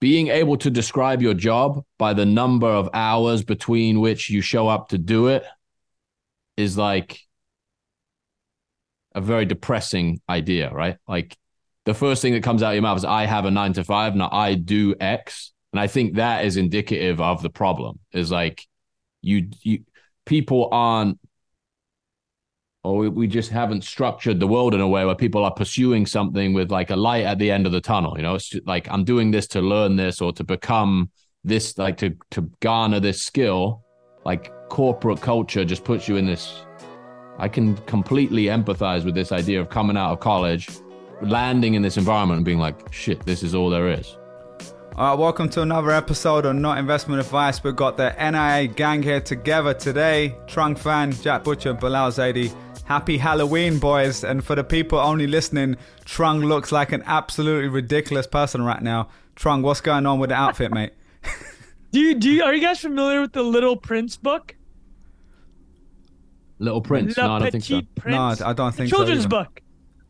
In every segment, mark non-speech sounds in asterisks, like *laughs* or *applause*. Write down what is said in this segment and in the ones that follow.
being able to describe your job by the number of hours between which you show up to do it is like a very depressing idea, right? Like the first thing that comes out of your mouth is I have a nine to five, now I do X. And I think that is indicative of the problem. Is like you you people aren't or we, just haven't structured the world in a way where people are pursuing something with like a light at the end of the tunnel. You know, it's like I'm doing this to learn this or to become this, like to to garner this skill. Like corporate culture just puts you in this. I can completely empathize with this idea of coming out of college, landing in this environment and being like, shit, this is all there is. All right, welcome to another episode of Not Investment Advice. We've got the NIA gang here together today. Trung Phan, Jack Butcher, Bilal Zaidi. Happy Halloween, boys. And for the people only listening, Trung looks like an absolutely ridiculous person right now. Trung, what's going on with the outfit, mate? *laughs* do you do you, are you guys familiar with the Little Prince book? Little Prince? La no, I don't think so. Prince? No, I don't think Children's so. book.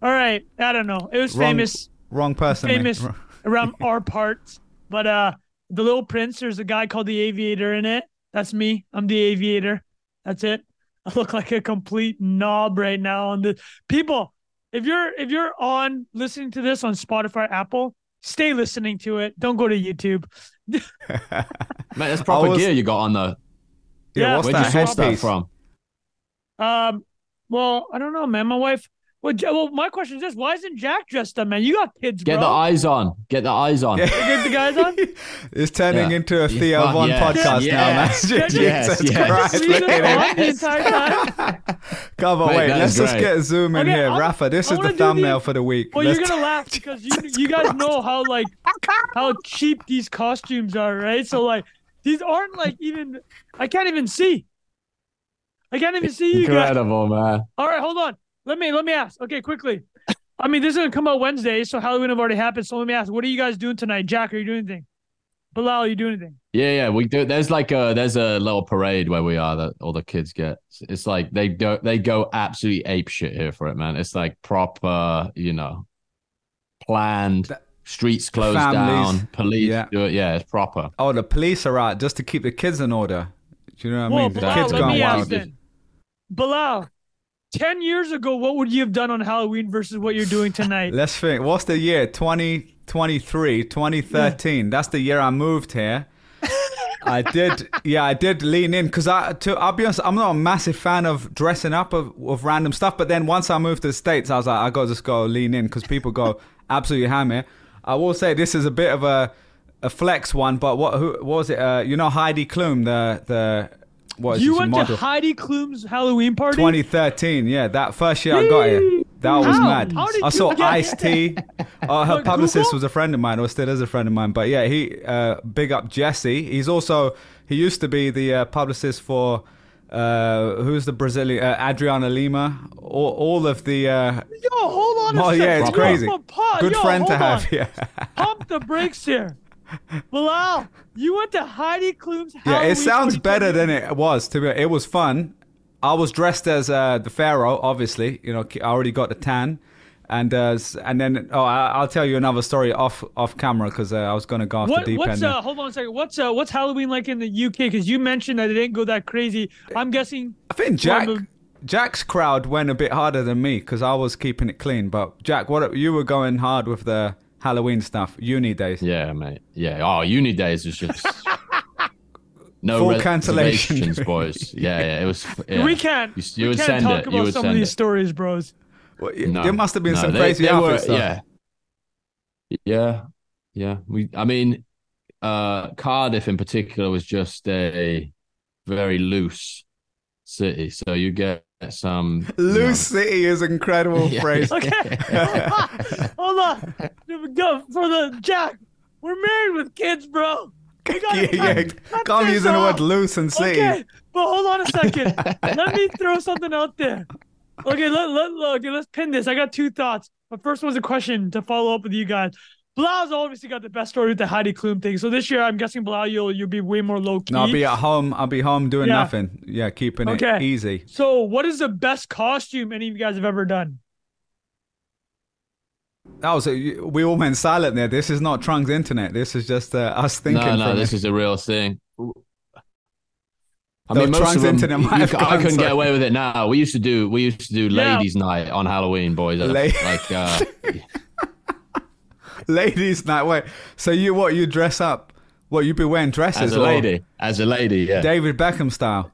All right, I don't know. It was Wrong- famous Wrong person. mate. famous *laughs* around our parts, but uh, the Little Prince. There's a guy called the Aviator in it. That's me. I'm the Aviator. That's it. I *laughs* look like a complete knob right now on the people. If you're if you're on listening to this on Spotify, Apple, stay listening to it. Don't go to YouTube. *laughs* Man, that's proper was- gear you got on the. Yeah, Yeah, what's Where'd that you source that from? Um, well, I don't know, man. My wife. Well, well, my question is this: Why isn't Jack dressed up, man? You got kids, Get bro. the eyes on. Get the eyes on. Get the guys on. *laughs* It's turning Yeah. into a Yeah, Theo fuck Von yes, podcast now, man. yes, *laughs* Jesus yes, yes. Christ, Just look leave it at on the entire time. Come on, Mate, wait. Let's is just great. get zoom in Okay, here. I'm- Rafa, this I is the do the- thumbnail for the week. Well, Let's you're gonna laugh because you you guys *laughs* know how like how cheap these costumes are, right? So like these aren't like even I can't even see. I can't even see you guys. Incredible, man. All right, hold on. Let me let me ask. Okay, quickly. I mean, this is gonna come out Wednesday, so Halloween have already happened. So let me ask, what are you guys doing tonight? Jack, are you doing anything? Bilal, are you doing anything? Yeah, yeah, we do. There's like a there's a little parade where we are that all the kids get. It's like they go they go absolutely ape shit here for it, man. It's like proper, you know, planned. That- Streets closed Families. down. Police Yeah. do it. Yeah, it's proper. Oh, the police are out just to keep the kids in order. Do you know what I Well, mean? The Bilal, kids let going me wild. ask then. Bilal, ten years ago, what would you have done on Halloween versus what you're doing tonight? *laughs* Let's think. What's the year? 2023, 2013. That's the year I moved here. I did, yeah, I did lean in because I, to, I'll be honest, I'm not a massive fan of dressing up of, of random stuff. But then once I moved to the states, I was like, I got to just go lean in because people go *laughs* absolutely ham here. I will say this is a bit of a a flex one, but what who what was it? Uh, you know Heidi Klum, the the what is you went model? to Heidi Klum's Halloween party. 2013, yeah, that first year I got here. That was How? mad. How I saw Ice T. Uh, her publicist Google? was a friend of mine, or still is a friend of mine. But yeah, he uh, big up Jesse. He's also he used to be the uh, publicist for uh, who's the Brazilian uh, Adriana Lima. All, all of the uh, Yo, hold on a oh yeah, it's crazy. Good yo, friend to hold on. have. Yeah, Pump the brakes here. Bilal, you went to Heidi Klum's house. yeah. It sounds better than it was. To be, it was fun. I was dressed as uh, the pharaoh, obviously. You know, I already got the tan, and uh, and then oh, I, I'll tell you another story off off camera because uh, I was going to go off What, the deep what's end. uh? Hold on a second. What's uh? What's Halloween like in the UK? Because you mentioned that it didn't go that crazy. I'm guessing. I think Jack Jack's crowd went a bit harder than me because I was keeping it clean. But Jack, what you were going hard with the Halloween stuff, uni days. Yeah, mate. Yeah. Oh, uni days was just *laughs* no Full cancellation. reservations, boys. *laughs* Yeah, yeah. It was. Yeah. We can't. You, you we would can't send talk it. About would some of these it. stories, bros. Well, No, there must have been no, some they- crazy they were- outfits. Yeah. Yeah. Yeah. We I mean, uh Cardiff in particular was just a very loose city. So you get some um, you know- Loose City is an incredible *laughs* Yeah. phrase. Okay. *laughs* hold on. Go for the Jack. We're married with kids, bro. We gotta yeah, yeah. cut- cut Come this using the word loose and city. Okay, but hold on a second. *laughs* let me throw something out there. Okay, let, let, okay, let's pin this. I got two thoughts. But first one's a question to follow up with you guys. Bilal's obviously got the best story with the Heidi Klum thing. So this year, I'm guessing Bilal, you'll you'll be way more low key. No, I'll be at home. I'll be home doing Yeah. nothing. Yeah, keeping it easy. so, what is the best costume any of you guys have ever done? That was a, we all went silent there. This is not Trung's internet. This is just uh, us thinking. No, no, this it. is a real thing. I Though mean, most Trung's of them, internet might you have c- I gone, couldn't sorry. get away with it now. We used to do, we used to do Yeah. ladies' night on Halloween, boys. La- like, uh, *laughs* *laughs* ladies' night. Wait, so you what? You dress up? What you be wearing dresses? as a lady, as a lady, yeah. David Beckham style,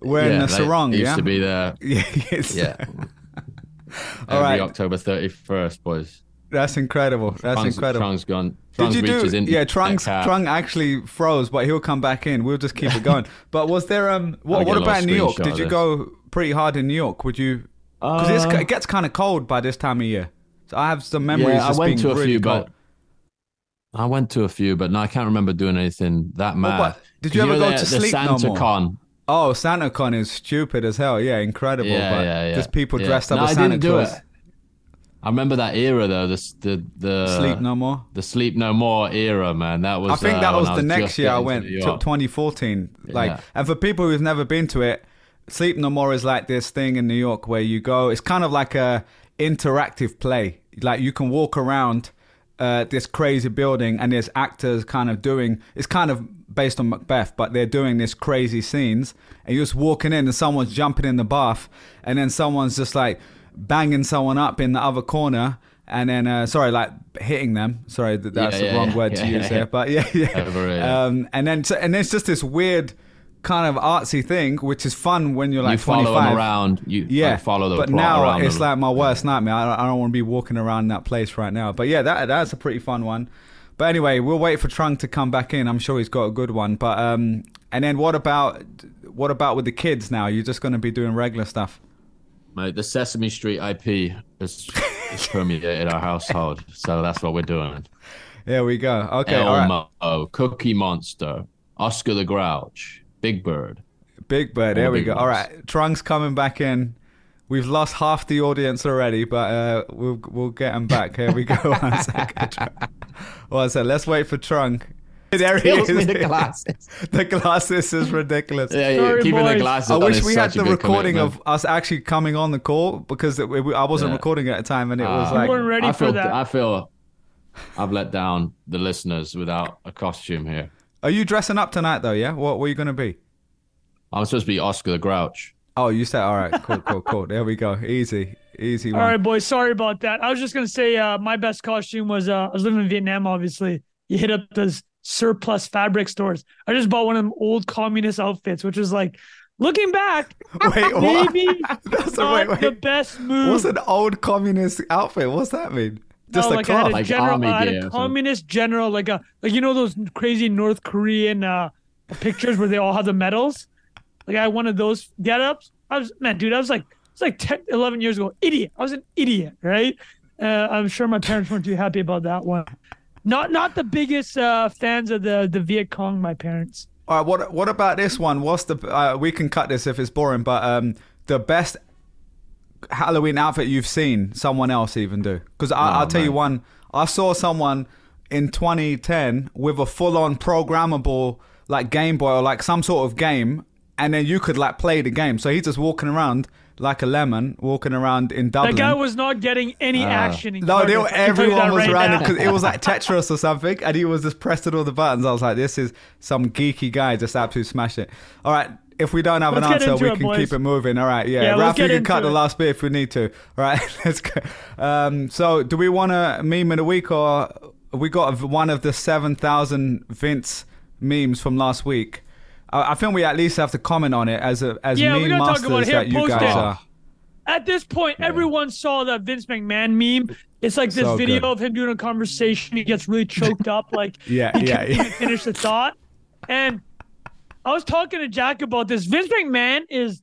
wearing yeah, a sarong. used Yeah, to be there. *laughs* yeah. Yeah. *laughs* All Every right. October 31st, boys. That's incredible. That's Trung's, incredible. Trung's gone. Did you do? in. Yeah, Trung's. cap. Trung actually froze, but he'll come back in. We'll just keep it going. but was there um? What, what about New York? Did you go pretty hard in New York? Would you? Because Uh, it gets kind of cold by this time of year. I have some memories. yeah, I went to a really few, cold. but I went to a few, but no, I can't remember doing anything that mad. did you ever know go the, to sleep no Santa more? Con? Oh, SantaCon is stupid as hell. Yeah, incredible. Yeah, but yeah, yeah. just people yeah. dressed up no, as I Santa didn't do Claus. it. I remember that era though. The the the Sleep no more. the sleep no more era, man. That was. I think uh, that was the next year I went, to 2014. Like, Yeah. and for people who've never been to it, Sleep No More is like this thing in New York where you go. It's kind of like a interactive play. Like you can walk around uh, this crazy building, and there's actors kind of doing. It's kind of based on Macbeth, but they're doing this crazy scenes, and you're just walking in, and someone's jumping in the bath, and then someone's just like banging someone up in the other corner. And then, uh, sorry, like hitting them. Sorry, that's Yeah, the wrong yeah. word to Yeah, use yeah, there. But yeah, yeah. Yeah. Um, and then so, and it's just this weird kind of artsy thing, which is fun when you're like you follow 25. them around. You Yeah, like, follow the but now it's them. like my worst nightmare. I don't, I don't want to be walking around that place right now. But yeah, that that's a pretty fun one. But anyway, we'll wait for Trung to come back in. I'm sure he's got a good one. But um, and then what about what about with the kids now? You're just going to be doing regular stuff. Mate, the Sesame Street IP is, is permeated our household, so that's what we're doing. There we go. Okay, right. Elmo, Cookie Monster, Oscar the Grouch, Big Bird. Big Bird. There we go. All ones. right, Trung's coming back in. We've lost half the audience already, but uh, we'll we'll get him back. Here we go. *laughs* One second. One second. Let's wait for Trung. *laughs* There he Kills is. me, the glasses. *laughs* the glasses is ridiculous. Yeah, Sorry, keeping the glasses I wish we had the recording commitment. of us actually coming on the call because it, we, I wasn't Yeah. recording at the time, and it was Ah. like, We ready I for feel, that. I feel I've let down the listeners without a costume here. "Are you dressing up tonight, though? Yeah. What were you gonna be?" I'm supposed to be Oscar the Grouch. Oh, you said, "All right, cool, cool, cool." There we go. Easy, easy All one. right, boys. Sorry about that. I was just gonna say, uh, my best costume was uh, I was living in Vietnam. Obviously, you hit up those surplus fabric stores. I just bought one of them old communist outfits, which was like, looking back, *laughs* Wait, what? maybe *laughs* That's a, not wait, the best move. What's an old communist outfit? What's that mean? Just no, a like I had cloth. a Like general, army I had a something. communist general, like a like you know those crazy North Korean uh pictures where they all have the medals. Like I had one of those get-ups. I was man, dude. I was like, it's like 10, 11 years ago. Idiot. I was an idiot, right? Uh, I'm sure my parents weren't too happy about that one. Not not the biggest uh, fans of the the Viet Cong. My parents. All right, what what about this one? What's the? Uh, we can cut this if it's boring, but um, the best Halloween outfit you've seen someone else even do? Because oh, I'll tell you one. I saw someone in 2010 with a full-on programmable like Game Boy or like some sort of game, and then you could like play the game. So he's just walking around like a lemon, walking around in Dublin. That guy was not getting any ah. action. In No, they were, Cardiff, I can tell you everyone was right around now. it because it was like *laughs* Tetris or something, and he was just pressing all the buttons. I was like, this is some geeky guy just absolutely smash it. All right, if we don't have Let's an answer, we it, can boys. keep it moving. All right, yeah. Yeah, Ralph, you can cut into the last bit if we need to. *laughs* All right, let's go. Um, so, do we want a meme of the week, or we got one of the seven thousand Vince memes from last week? I, I think we at least have to comment on it as a as Yeah, meme masters it. That you guys it. are. At this point, everyone saw that Vince McMahon meme. It's like this So video good. of him doing a conversation. He gets really choked up, like *laughs* Yeah, he yeah, can't yeah. finish the thought. And I was talking to Jack about this. Vince McMahon is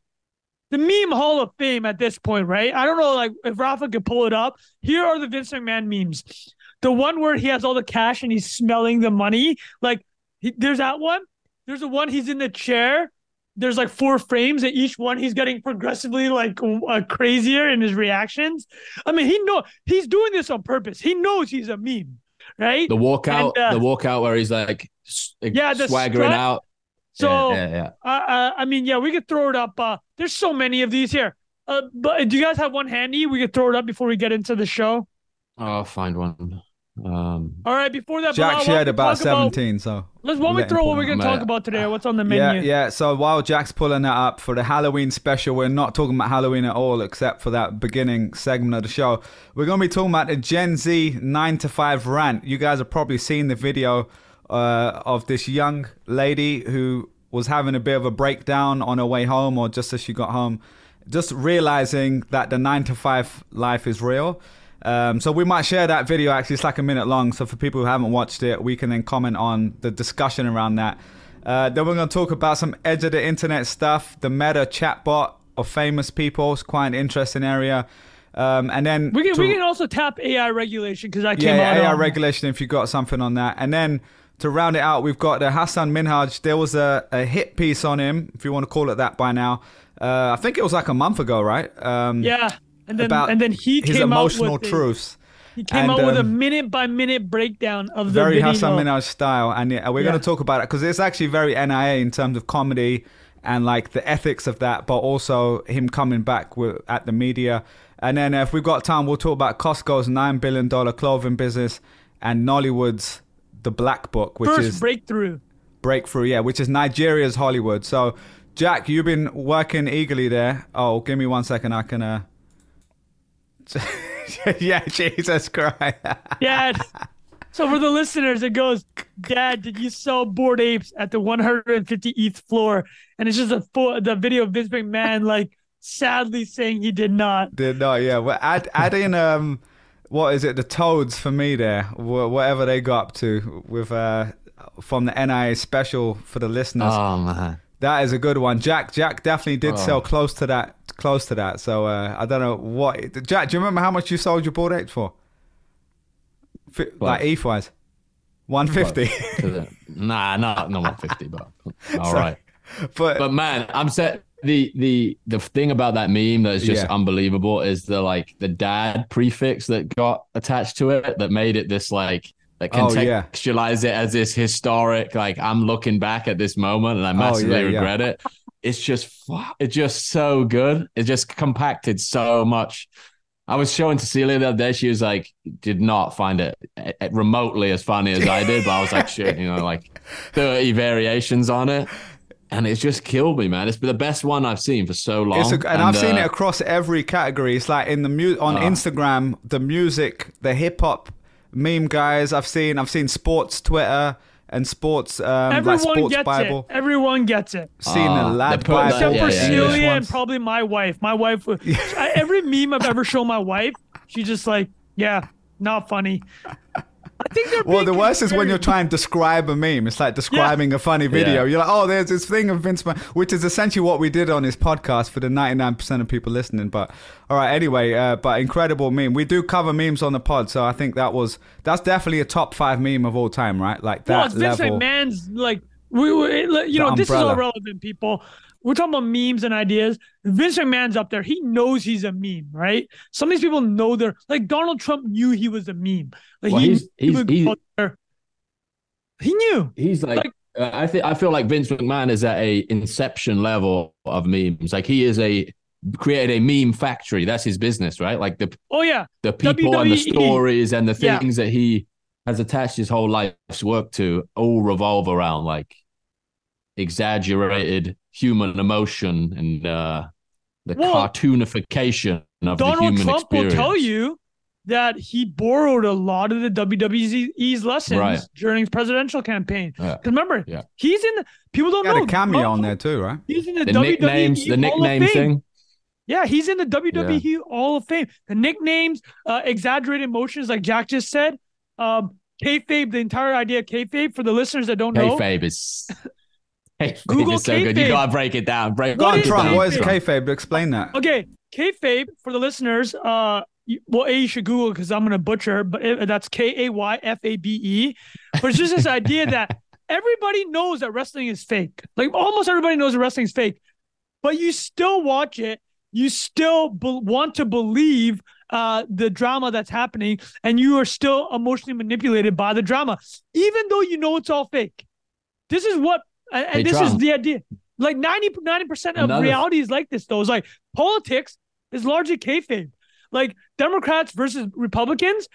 the meme Hall of Fame at this point, right? I don't know, like if Rafa could pull it up. Here are the Vince McMahon memes. The one where he has all the cash and he's smelling the money. Like he, there's that one. There's the one he's in the chair. There's like four frames, and each one he's getting progressively like uh, crazier in his reactions. I mean, he know he's doing this on purpose. He knows he's a meme, right? The walkout, And, uh, the walkout where he's like, Yeah, swaggering strut. out. So yeah, yeah, yeah. Uh, uh, I mean, yeah, we could throw it up. Uh, there's so many of these here. Uh, but do you guys have one handy? We could throw it up before we get into the show. I'll find one. Um, All right, before that, Jack Bilal, why shared we about talk about- 17, so. let's why don't we let him throw what we're gonna up. talk about today. What's on the Yeah, menu? yeah. So while Jack's pulling that up for the Halloween special, we're not talking about Halloween at all, except for that beginning segment of the show. We're going to be talking about the Gen Z 9 to 5 rant. You guys have probably seen the video uh, of this young lady who was having a bit of a breakdown on her way home or just as she got home, just realizing that the 9 to 5 life is real. Um, so we might share that video. Actually, it's like a minute long. So for people who haven't watched it, we can then comment on the discussion around that. Uh, then we're going to talk about some edge of the internet stuff, the meta chatbot of famous people. It's quite an interesting area. Um, and then We can to- we can also tap AI regulation because I came yeah, AI on- regulation if you got something on that. And then to round it out, we've got the Hasan Minhaj. There was a, a hit piece on him, if you want to call it that by now. Uh, I think it was like a month ago, right? Um, Yeah, and then and then he his came emotional out with a- truths. he came And, out with a um, minute by minute breakdown of the very video. Hasan Minhaj style, and yeah, we're Yeah. going to talk about it because it's actually very NIA in terms of comedy and like the ethics of that, but also him coming back with, at the media. And then uh, if we've got time, we'll talk about Costco's nine billion dollar clothing business and Nollywood's The Black Book, which First is breakthrough. breakthrough, yeah, which is Nigeria's Hollywood. So, Jack, you've been working eagerly there. Oh, give me one second. I can. uh *laughs* Yeah, Jesus Christ. Dad. so for the listeners, it goes, Dad, did you sell bored apes at the 150th floor? And it's just a full, the video of Vince McMahon like sadly saying he did not. Did not, yeah. Well, add add in um, what is it? The Toads for me there. Whatever they got up to with uh from the NIA special for the listeners. oh man, That is a good one. Jack Jack definitely did Oh. sell close to that close to that. So uh, I don't know what Jack. Do you remember how much you sold your bored apes for? Fi- like ETH wise, one fifty. Nah, not no one fifty, but *laughs* all right. but, But man, I'm set. The the the thing about that meme that is just Yeah. unbelievable is the like the dad prefix that got attached to it that made it this like that Oh, yeah. contextualize it as this historic like I'm looking back at this moment and I massively Oh, yeah, regret it. It's just it's just so good. It just compacted so much. I was showing Cecilia the other day. She was like, did not find it eh, remotely as funny as I did, but I was like, shit, you know, like 30 variations on it. And it's just killed me, man. It's been the best one I've seen for so long. It's a, and, I've seen uh, it across every category. It's like in the mu- on Ah. Instagram, the music, the hip hop meme guys. I've seen I've seen sports Twitter and sports um, like Everyone sports gets Bible. it. Everyone gets it. Seen Ah, the lad they Bible. Except yeah, for yeah, yeah. Celia and probably my wife. My wife, *laughs* every meme I've ever shown my wife, she's just like, yeah, not funny. I think they're Well, the worst is when you're trying to describe a meme. It's like describing a funny video. Yeah. You're like, oh, there's this thing of Vince, Man-" which is essentially what we did on this podcast for the 99% of people listening. But all right, anyway, uh, but incredible meme. We do cover memes on the pod, so I think that was that's definitely a top five meme of all time, right? Like Well, that it's Vince level. McMahon's like we, we you The know this is all relevant, people. We're talking about memes and ideas. Vince McMahon's up there. He knows he's a meme, right? Some of these people know they're like Donald Trump knew he was a meme. Like Well, he, he's- he, he's- he's- there. he knew. He's like, Like- uh, I think I feel like Vince McMahon is at a inception level of memes. Like he is a created a meme factory. That's his business, right? Like the Oh yeah, the people and the stories and the Yeah. things that he has attached his whole life's work to all revolve around like exaggerated human emotion and uh, the Well, cartoonification of the Donald human Trump experience. will tell you that he borrowed a lot of the WWE's lessons Right. during his presidential campaign. Yeah. 'Cause remember, Yeah. he's in. The, people don't He had know a cameo Donald on there too, right? He's in the, the WWE nicknames, the nickname thing. Yeah, he's in the WWE Hall of Fame. The nicknames, uh, exaggerated emotions, like Jack just said. Um, kayfabe, the entire idea of kayfabe for the listeners that don't know. Kayfabe is. *laughs* Kayfabe *laughs* Google is so good. You gotta break it down. Break Go What on, is Trump. kayfabe? What is kayfabe? Explain that. Okay, kayfabe for the listeners. Uh, well, a you should Google because I'm gonna butcher, but it, that's K A Y F A B E. But it's just this idea that *laughs* everybody knows that wrestling is fake. Like almost everybody knows that wrestling is fake, but you still watch it. You still be- want to believe uh, the drama that's happening, and you are still emotionally manipulated by the drama, even though you know it's all fake. This is what, and and this is the idea. Like 90 percent of Another- reality is like this, though. It's like politics is largely kayfabe. Like Democrats versus Republicans,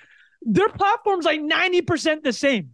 their platform's like 90% the same.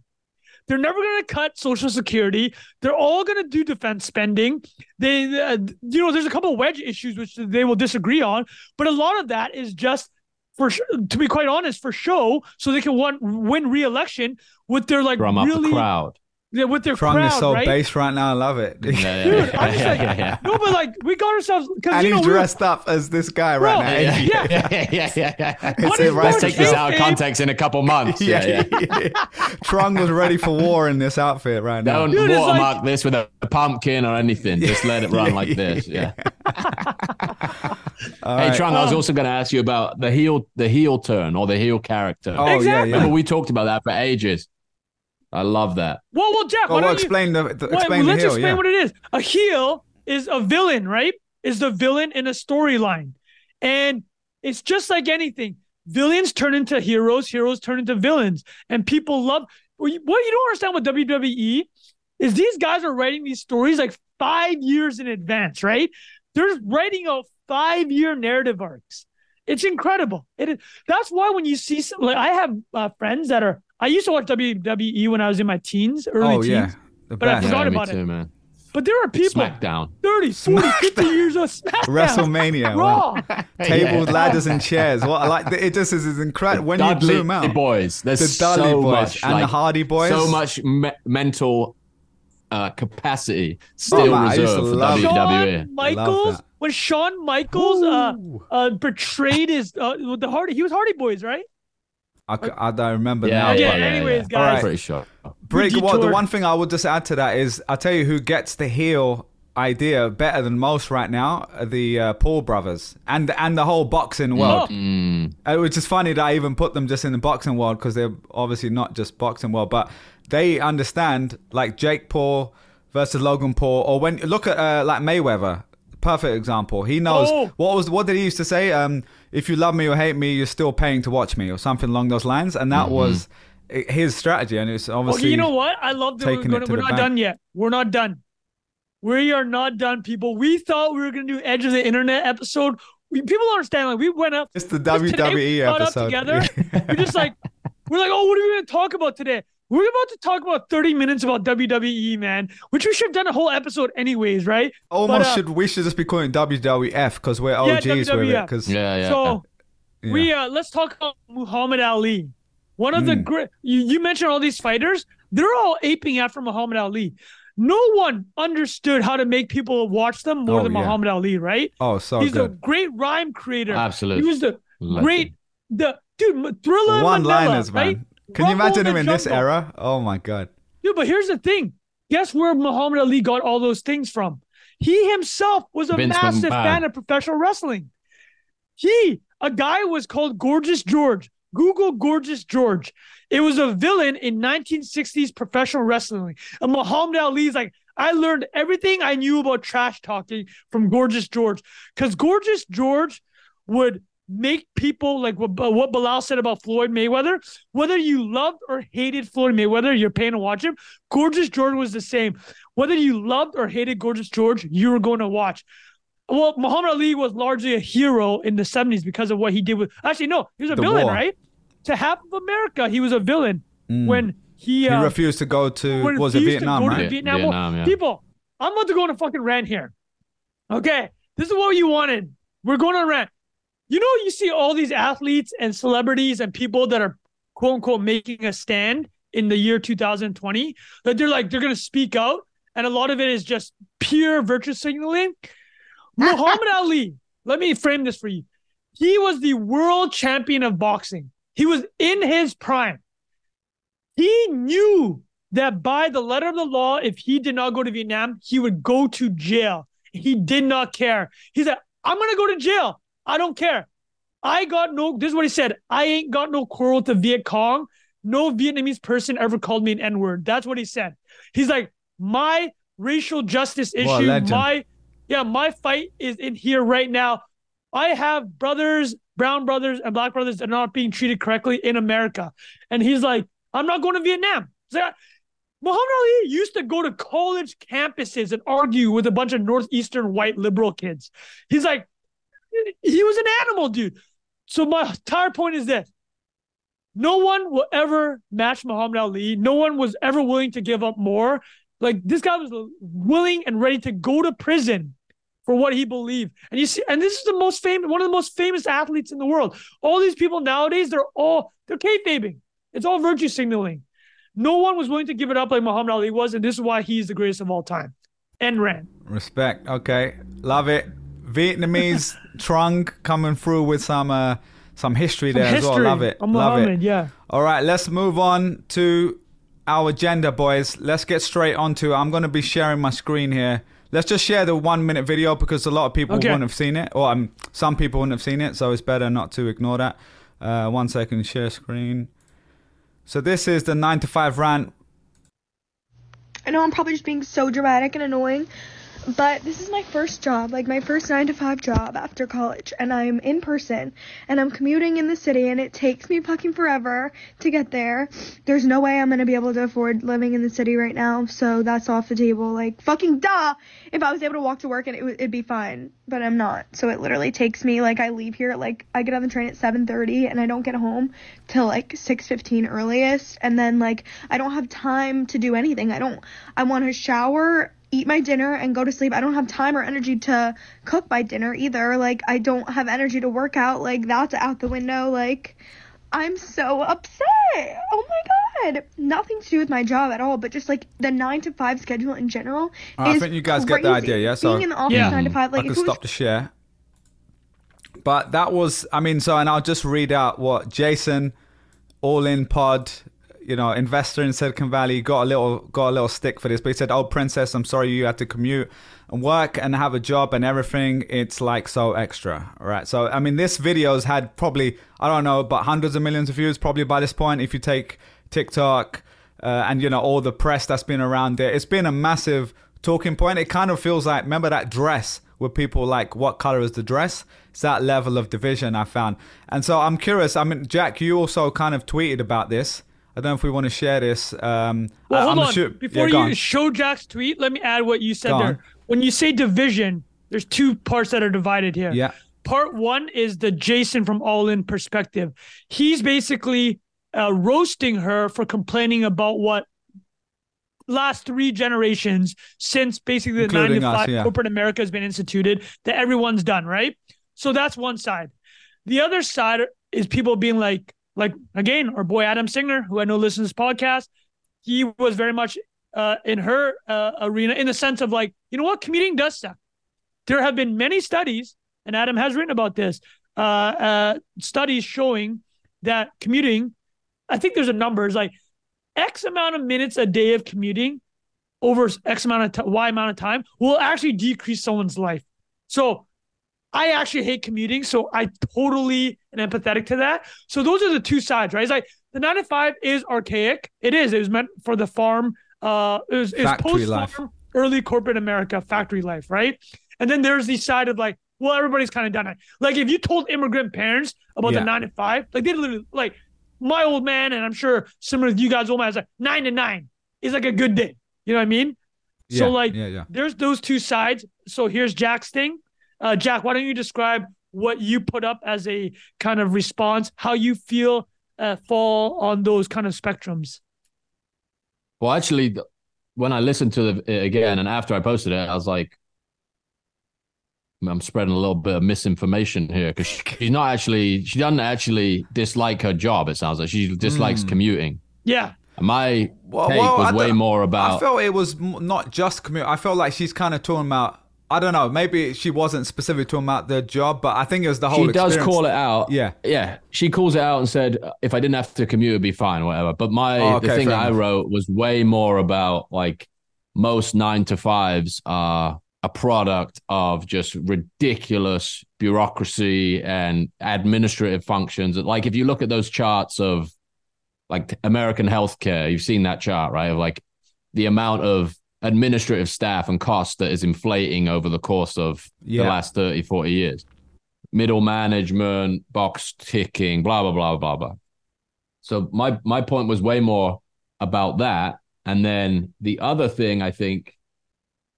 They're never going to cut Social Security. They're all going to do defense spending. They, uh, you know, there's a couple of wedge issues which they will disagree on, but a lot of that is just for to be quite honest for show, so they can win, win re-election with their like Drum up really the crowd. Yeah, with their Trung crowd, is so right? based right now. I love it. *laughs* *laughs* Yeah, yeah, Dude, yeah, I'm just like, yeah, yeah. no, but like we got ourselves because and you know he's we were- dressed up as this guy right Bro, now. Yeah, *laughs* Yeah. yeah, yeah, yeah, yeah, yeah. It's is it right Let's going take this out of context in a couple months. Yeah, Yeah, yeah. yeah. Trung was ready for war in this outfit right now. Don't Dude, watermark like- this with a pumpkin or anything. Just let it run like this. Yeah. All Hey, right. Trung, I was Uh, also going to ask you about the heel, the heel turn or the heel character. Oh Exactly. yeah, Remember, yeah. we talked about that for ages. I love that. well, well, Jack, Well, why well, don't you explain the, the Well, explain the let's heel. explain Yeah. what it is. A heel is a villain, right? Is the villain in a storyline. And it's just like anything. Villains turn into heroes, heroes turn into villains. And people love what you don't understand with WWE is these guys are writing these stories like five years in advance, right? They're writing out five-year narrative arcs. It's incredible. It is. That's why when you see some, like I have uh, friends that are. I used to watch WWE when I was in my teens, early Oh teens. yeah, the But I forgot yeah, me about it. man. But there are people Smackdown. 30, 40, 50 years of SmackDown. WrestleMania. wow. Raw. *laughs* Tables, Yeah. ladders, and chairs. What I like it just is, is incredible when you Dudley zoom out. boys. There's The Dudley so boys much, and the Hardy boys. So much me- mental uh, capacity still man, I used to reserved for love it. WWE. Shawn Michaels, that. when Shawn Michaels uh, uh, betrayed his uh, with the Hardy, he was Hardy Boys, right? I, c- I don't remember Yeah, now. Okay, but- yeah, anyways, yeah. guys. Pretty sure. Brig, what, the one thing I would just add to that is I'll tell you who gets the heel idea better than most right now are the uh, Paul brothers and and the whole boxing world. Oh. Mm. Uh, Which is funny that I even put them just in the boxing world because they're obviously not just boxing world, but they understand like Jake Paul versus Logan Paul, or when look at uh, like Mayweather, perfect example. He knows Oh. what was what did he used to say? Um, if you love me or hate me, you're still paying to watch me, or something along those lines, and that was mm-hmm. his strategy, and it's obviously Okay, you know what? I love that we're, it gonna, we're not bank. done yet. We're not done. We are not done, people. We thought we were gonna do Edge of the Internet episode. We, people don't understand. Like we went up. it's the Just *laughs* today we WWE got up episode. together. We're just like, we're like, oh, what are we going to talk about today? We're about to talk about 30 minutes about WWE, man, which we should have done a whole episode anyways, right? Almost But, uh, should we should just be calling it WWF because we're Yeah, OGs with it. Because Yeah, yeah. so yeah. we uh let's talk about Muhammad Ali. One of the Mm. great you, you mentioned all these fighters, they're all aping after Muhammad Ali. No one understood how to make people watch them more Oh, than yeah. Muhammad Ali, right? oh, so He's a great rhyme creator. Absolutely. He was the Legend. great the dude Thriller One Manila, liners, right? man. Can you imagine him in the this era? Oh my god. Dude, but here's the thing. Guess where Muhammad Ali got all those things from? He himself was a Vince massive McMahon. fan of professional wrestling. He, a guy was called Gorgeous George. Google Gorgeous George. It was a villain in 1960s professional wrestling. And Muhammad Ali's like, I learned everything I knew about trash talking from Gorgeous George. Because Gorgeous George would make people like what, what Bilal said about Floyd Mayweather. Whether you loved or hated Floyd Mayweather, you're paying to watch him. Gorgeous George was the same. Whether you loved or hated Gorgeous George, you were going to watch. Well, Muhammad Ali was largely a hero in the 70s because of what he did with. Actually, no, he was a The villain, war. right? To half of America, he was a villain Mm. when he. he Uh, refused to go to was it refused to Vietnam, go right? the Vietnam, Vietnam, yeah. People, I'm about to go on a fucking rant here. Okay, this is what you wanted. We're going on a rant. You know, you see all these athletes and celebrities and people that are quote unquote making a stand in the year 2020 that they're like they're gonna speak out, and a lot of it is just pure virtue signaling. *laughs* Muhammad Ali, let me frame this for you. He was the world champion of boxing. He was in his prime. He knew that by the letter of the law, if he did not go to Vietnam, he would go to jail. He did not care. He said, I'm going to go to jail. I don't care. I got no, this is what he said. I ain't got no quarrel with the Viet Cong. No Vietnamese person ever called me an N word. That's what he said. He's like, my racial justice issue, legend. my, yeah, my fight is in here right now. I have brothers, brown brothers, and black brothers that are not being treated correctly in America. And he's like, I'm not going to Vietnam. Like, Muhammad Ali used to go to college campuses and argue with a bunch of Northeastern white liberal kids. He's like, he was an animal, dude. So my entire point is this. no one will ever match Muhammad Ali. No one was ever willing to give up more. Like this guy was willing and ready to go to prison for what he believed. And you see, and this is the most famous, one of the most famous athletes in the world. All these people nowadays, they're all they're kayfabing. It's all virtue signaling. No one was willing to give it up like Muhammad Ali was, and this is why he's the greatest of all time. And ran. Respect. Okay, love it. Vietnamese Trung coming through with some uh, some history there as well. Love it. Love it. Yeah. All right, let's move on to our agenda, boys. Let's get straight onto. It. I'm going to be sharing my screen here. Let's just share the one minute video because a lot of people Okay. wouldn't have seen it, or um, some people wouldn't have seen it, so it's better not to ignore that. Uh, one second, share screen. So this is the nine to five rant. I know I'm probably just being so dramatic and annoying, but this is my first job, like my first nine to five job after college, and I'm in person and I'm commuting in the city, and it takes me fucking forever to get there. There's no way I'm gonna be able to afford living in the city right now, so that's off the table. Like fucking duh! If I was able to walk to work and it would it'd be fine, but I'm not. So it literally takes me like I leave here like I get on the train at 7:30 and I don't get home till like 6:15 earliest, and then like I don't have time to do anything. I don't. I want to shower eat my dinner and go to sleep. I don't have time or energy to cook my dinner either. Like I don't have energy to work out. Like that's out the window. Like I'm so upset. Oh my god. Nothing to do with my job at all, but just like the 9 to 5 schedule in general I is think you guys get the crazy. idea, yeah? So- being in the office Yeah. 9 to 5 like I can could it was stop the share. But that was, I mean, so, and I'll just read out what Jason, all in pod, you know, investor in Silicon Valley, got a little, got a little stick for this. But he said, "Oh, princess, I'm sorry you had to commute and work and have a job and everything. It's like so extra, right? So, I mean, this video's had probably, I don't know, but hundreds of millions of views probably by this point. If you take TikTok uh, and you know all the press that's been around it, it's been a massive talking point. It kind of feels like, remember that dress where people like, what color is the dress? It's that level of division I found. And so I'm curious. I mean, Jack, you also kind of tweeted about this. I don't know if we want to share this. Um, Well, I, hold I'm on. sure- Before yeah, you show Jack's tweet, let me add what you said Go there. on. When you say division, there's two parts that are divided here. Yeah. Part one is the Jason from All In perspective. He's basically uh, roasting her for complaining about what last three generations since basically the nine to Including us, five yeah. corporate America has been instituted that everyone's done, right? So that's one side. The other side is people being like, like again, our boy Adam Singer, who I know listens to this podcast, he was very much uh, in her uh, arena in the sense of like, you know what, commuting does suck. There have been many studies, and Adam has written about this, uh, uh, studies showing that commuting, I think there's a number, it's like X amount of minutes a day of commuting over X amount of t- Y amount of time will actually decrease someone's life. So I actually hate commuting, so I totally am empathetic to that. So those are the two sides, right? It's like the nine to five is archaic. It is. It was meant for the farm. Uh, it was, it was post-farm, early corporate America, factory life, right? And then there's the side of like, well, everybody's kind of done it. Like if you told immigrant parents about Yeah. the nine to five, like they literally like my old man, and I'm sure similar to you guys, old man is like nine to nine is like a good day. You know what I mean? Yeah, So like yeah, yeah. there's those two sides. So here's Jack's thing. Uh, Jack, why don't you describe what you put up as a kind of response, how you feel uh, fall on those kind of spectrums? Well, actually, th- when I listened to the, it again and after I posted it, I was like, I'm spreading a little bit of misinformation here because she's not actually, she doesn't actually dislike her job. It sounds like she dislikes Mm. commuting. Yeah. My Well, take well, was I way don't- more I felt it was not just commute. I felt like she's kind of talking about. I don't know. Maybe she wasn't specifically talking about the job, but I think it was the whole. Thing. She does experience. call it out. Yeah. Yeah. She calls it out and said, if I didn't have to commute, it'd be fine, whatever. But my, Oh, okay, the thing I enough. wrote was way more about like most nine to fives are a product of just ridiculous bureaucracy and administrative functions. Like if you look at those charts of like American healthcare, you've seen that chart, right? Of like the amount of administrative staff and cost that is inflating over the course of Yeah. the last 30, 40 years. Middle management, box ticking, blah, blah, blah, blah, blah. So my my point was way more about that. And then the other thing I think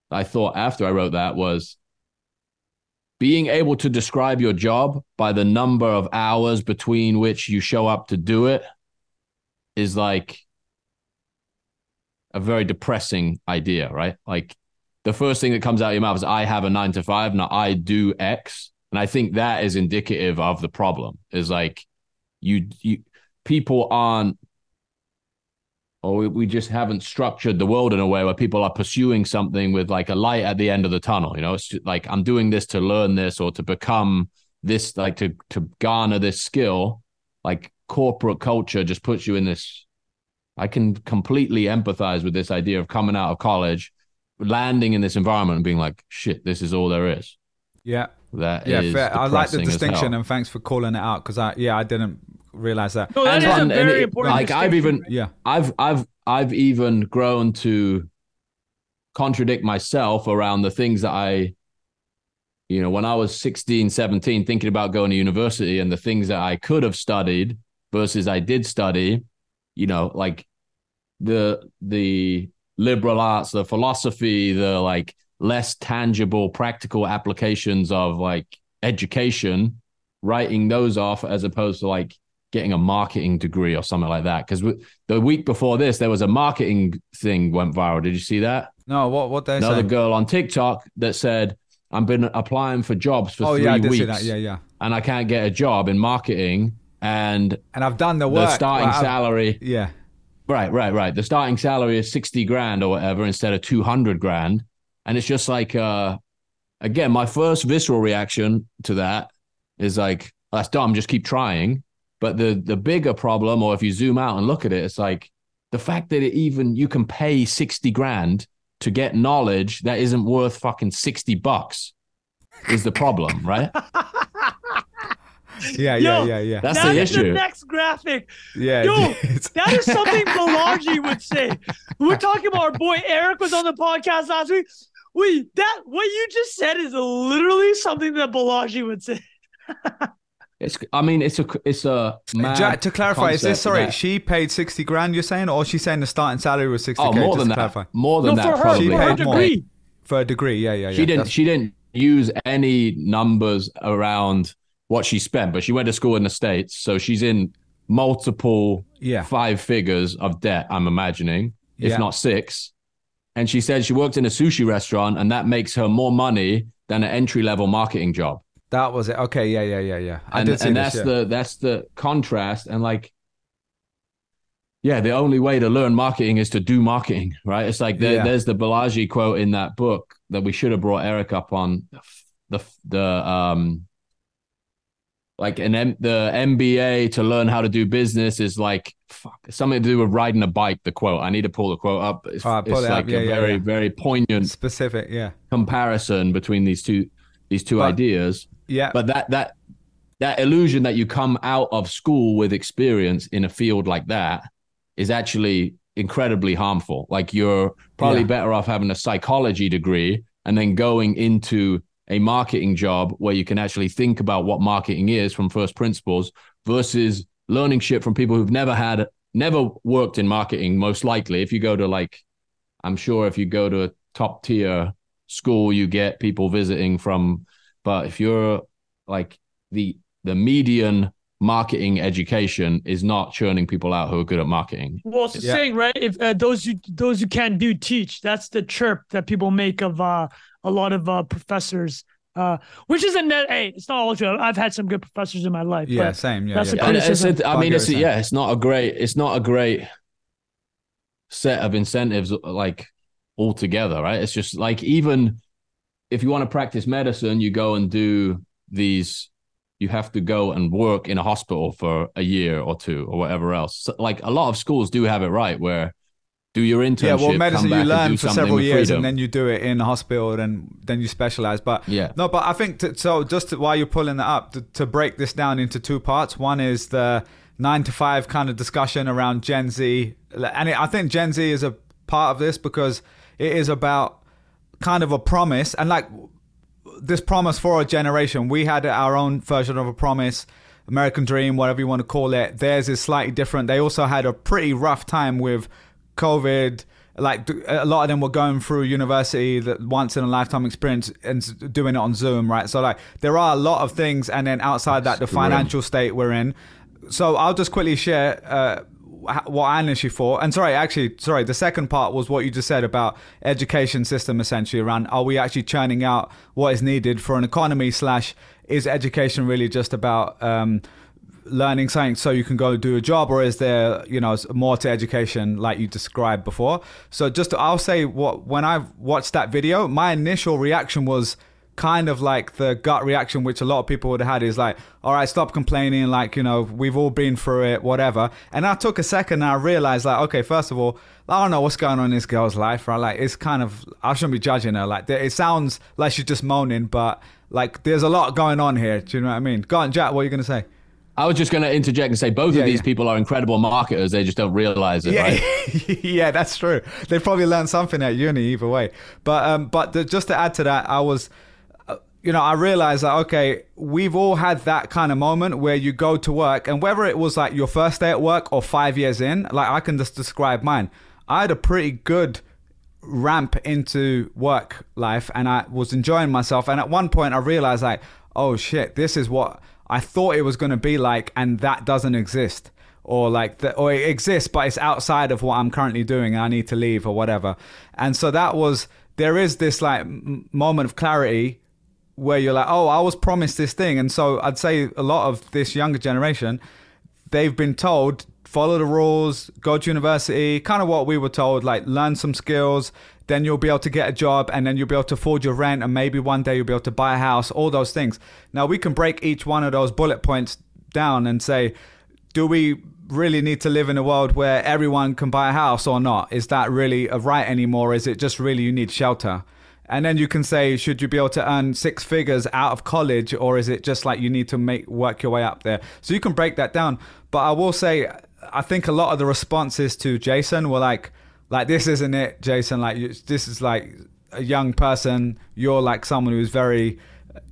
I thought after I wrote that was being able to describe your job by the number of hours between which you show up to do it is like a very depressing idea, right? Like the first thing that comes out of your mouth is I have a nine to five, now I do X. And I think that is indicative of the problem. Is like you you people aren't or we, just haven't structured the world in a way where people are pursuing something with like a light at the end of the tunnel. You know, it's like I'm doing this to learn this or to become this, like to to garner this skill. Like corporate culture just puts you in this. I can completely empathize with this idea of coming out of college, landing in this environment and being like, "Shit, this is all there is." Yeah, That yeah. is Fair. I like the distinction, and thanks for calling it out because I yeah I didn't realize that. No, that And is fun, a and very it- important. like, I've even- Yeah, I've I've I've even grown to contradict myself around the things that I you know when I was 16 17 thinking about going to university and the things that I could have studied versus I did study you know like the the liberal arts the philosophy the like less tangible practical applications of like education writing those off as opposed to like getting a marketing degree or something like that because the week before this there was a marketing thing went viral did you see that no, what what they another say? girl on tiktok that said i've been applying for jobs for Oh three yeah, weeks. Yeah, yeah. and i can't get a job in marketing and And I've done the work. the starting Like, salary Yeah, right right right. The starting salary is 60 grand or whatever instead of 200 grand. And it's just like uh again my first visceral reaction to that is like that's dumb just keep trying. But the the bigger problem or if you zoom out and look at it it's like the fact that it even you can pay 60 grand to get knowledge that isn't worth fucking 60 bucks is the problem right *laughs* yeah, yeah, Yo, yeah, yeah. that's That the is issue next graphic. yeah, Yo, That is *laughs* something Balaji would say. We're talking about our boy Eric was on the podcast last week. Wait, that what you just said is literally something that Balaji would say. *laughs* it's i mean it's a it's a mad Jack, to clarify, is this sorry? that- She paid sixty grand. You're saying, or she's saying the starting salary was sixty? oh more than that Clarify. more than No, that for her, She for her paid more. degree. For a degree, yeah, yeah, yeah. she didn't That's- she didn't use any numbers around what she spent but she went to school in the states so she's in multiple Yeah. five figures of debt i'm imagining if Yeah. not six and she said she worked in a sushi restaurant and that makes her more money than an entry level marketing job That was it. Okay, yeah, yeah, yeah, yeah. I and, did and this, that's yeah. the that's the contrast and like yeah the only way to learn marketing is to do marketing right it's like there, Yeah. there's the Balaji quote in that book that we should have brought Eric up on the the um like an M, the MBA to learn how to do business is like fuck, something to do with riding a bike. The quote I need to pull the quote up. It's, ah, pull it's it up. like Yeah, a yeah, very yeah. very poignant specific. Yeah, comparison between these two these two But- ideas yeah, but that that that illusion that you come out of school with experience in a field like that is actually incredibly harmful like you're probably better off having a psychology degree and then going into a marketing job where you can actually think about what marketing is from first principles versus learning shit from people who've never had never worked in marketing most likely if you go to like i'm sure if you go to a top tier school you get people visiting from but if you're like the the median marketing education is not churning people out who are good at marketing. Well, it's the Yeah. saying, right? If uh, those you those you can do teach, that's the chirp that people make of uh, a lot of uh, professors. Uh, which is a net. Hey, it's not all true. I've had some good professors in my life. yeah, but same. Yeah, that's yeah. a And it's, criticism. I I mean, it's what you're yeah, it's not a great, it's not a great set of incentives like altogether, right? It's just like even if you want to practice medicine, you go and do these. You have to go and work in a hospital for a year or two or whatever else. So, like a lot of schools do have it right, where do your internship. yeah, well, medicine you learn for several years, freedom. and then you do it in a hospital, and then you specialize. But Yeah. no, but I think to, so. Just to, while you're pulling that up, to, to break this down into two parts. One is the nine to five kind of discussion around Gen Z, and it, I think Gen Z is a part of this because it is about kind of a promise and like this promise for a generation. We had our own version of a promise, American Dream, whatever you want to call it. Theirs is slightly different. They also had a pretty rough time with COVID. Like a lot of them were going through university, that once in a lifetime experience, and doing it on Zoom, right? So like there are a lot of things, and then outside that, the financial state we're in. So I'll just quickly share uh, what I initially thought, and sorry, actually, sorry, the second part was what you just said about education system essentially around are we actually churning out what is needed for an economy slash is education really just about um, learning something so you can go do a job or is there you know more to education like you described before? So just i'll say what when i watched that video my initial reaction was kind of like the gut reaction which a lot of people would have had is like all right stop complaining like you know we've all been through it whatever. And i took a second and i realized like okay first of all i don't know what's going on in this girl's life right? Like it's kind of i shouldn't be judging her. Like it sounds like she's just moaning but like there's a lot going on here. Do you know what i mean? Go on jack what are you going to say I was just going to interject and say both Yeah, of these yeah. people are incredible marketers. They just don't realize it, yeah, right? *laughs* yeah, that's true. They probably learned something at uni either way. But um, but the, just to add to that, I was, uh, you know, I realized that okay, we've all had that kind of moment where you go to work, and whether it was like your first day at work or five years in, like I can just describe mine. I had a pretty good ramp into work life and I was enjoying myself. And at one point, I realized, like, oh shit, this is what I thought it was going to be like, and that doesn't exist. Or like the, or it exists, but it's outside of what I'm currently doing. And I need to leave or whatever. And so that was there is this like moment of clarity where you're like, oh, I was promised this thing. And so I'd say a lot of this younger generation, they've been told follow the rules, go to university, kind of what we were told, like learn some skills, then you'll be able to get a job and then you'll be able to afford your rent and maybe one day you'll be able to buy a house, all those things. Now we can break each one of those bullet points down and say, do we really need to live in a world where everyone can buy a house or not? Is that really a right anymore? Is it just really you need shelter? And then you can say, should you be able to earn six figures out of college, or is it just like you need to make work your way up there? So you can break that down. But I will say, I think a lot of the responses to Jason were like, like this isn't it, Jason. Like this is like a young person. You're like someone who's very,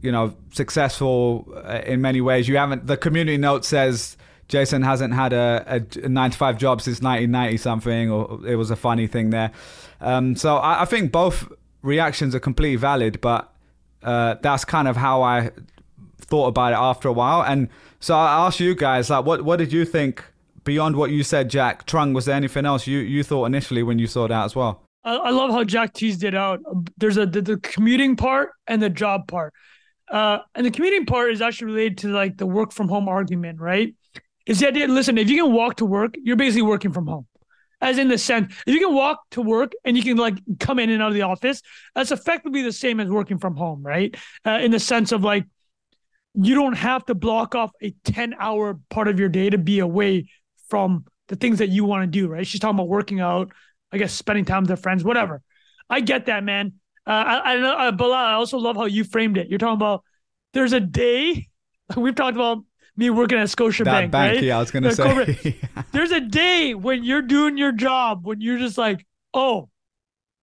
you know, successful uh, in many ways. You haven't. The community note says Jason hasn't had a, a, a nine to five job since 1990 something, or it was a funny thing there. Um, so I, I think both reactions are completely valid, but uh, that's kind of how I thought about it after a while. And so I asked you guys, like, what what did you think beyond what you said, Jack? Trung, was there anything else you you thought initially when you saw that as well? I, I love how Jack teased it out. There's a the, the commuting part and the job part. Uh, and the commuting part is actually related to like the work from home argument, right? Is the idea, listen, if you can walk to work, you're basically working from home. As in the sense, if you can walk to work and you can like come in and out of the office, that's effectively the same as working from home, right? Uh, in the sense of like, you don't have to block off a 10 hour part of your day to be away from the things that you want to do, right? She's talking about working out, I guess spending time with her friends, whatever. I get that, man. Uh, I, I know, uh, Bilal, I also love how you framed it. You're talking about there's a day, *laughs* we've talked about me working at Scotiabank, That bank, right? yeah, I was gonna The say. corporate- *laughs* There's a day when you're doing your job when you're just like, oh,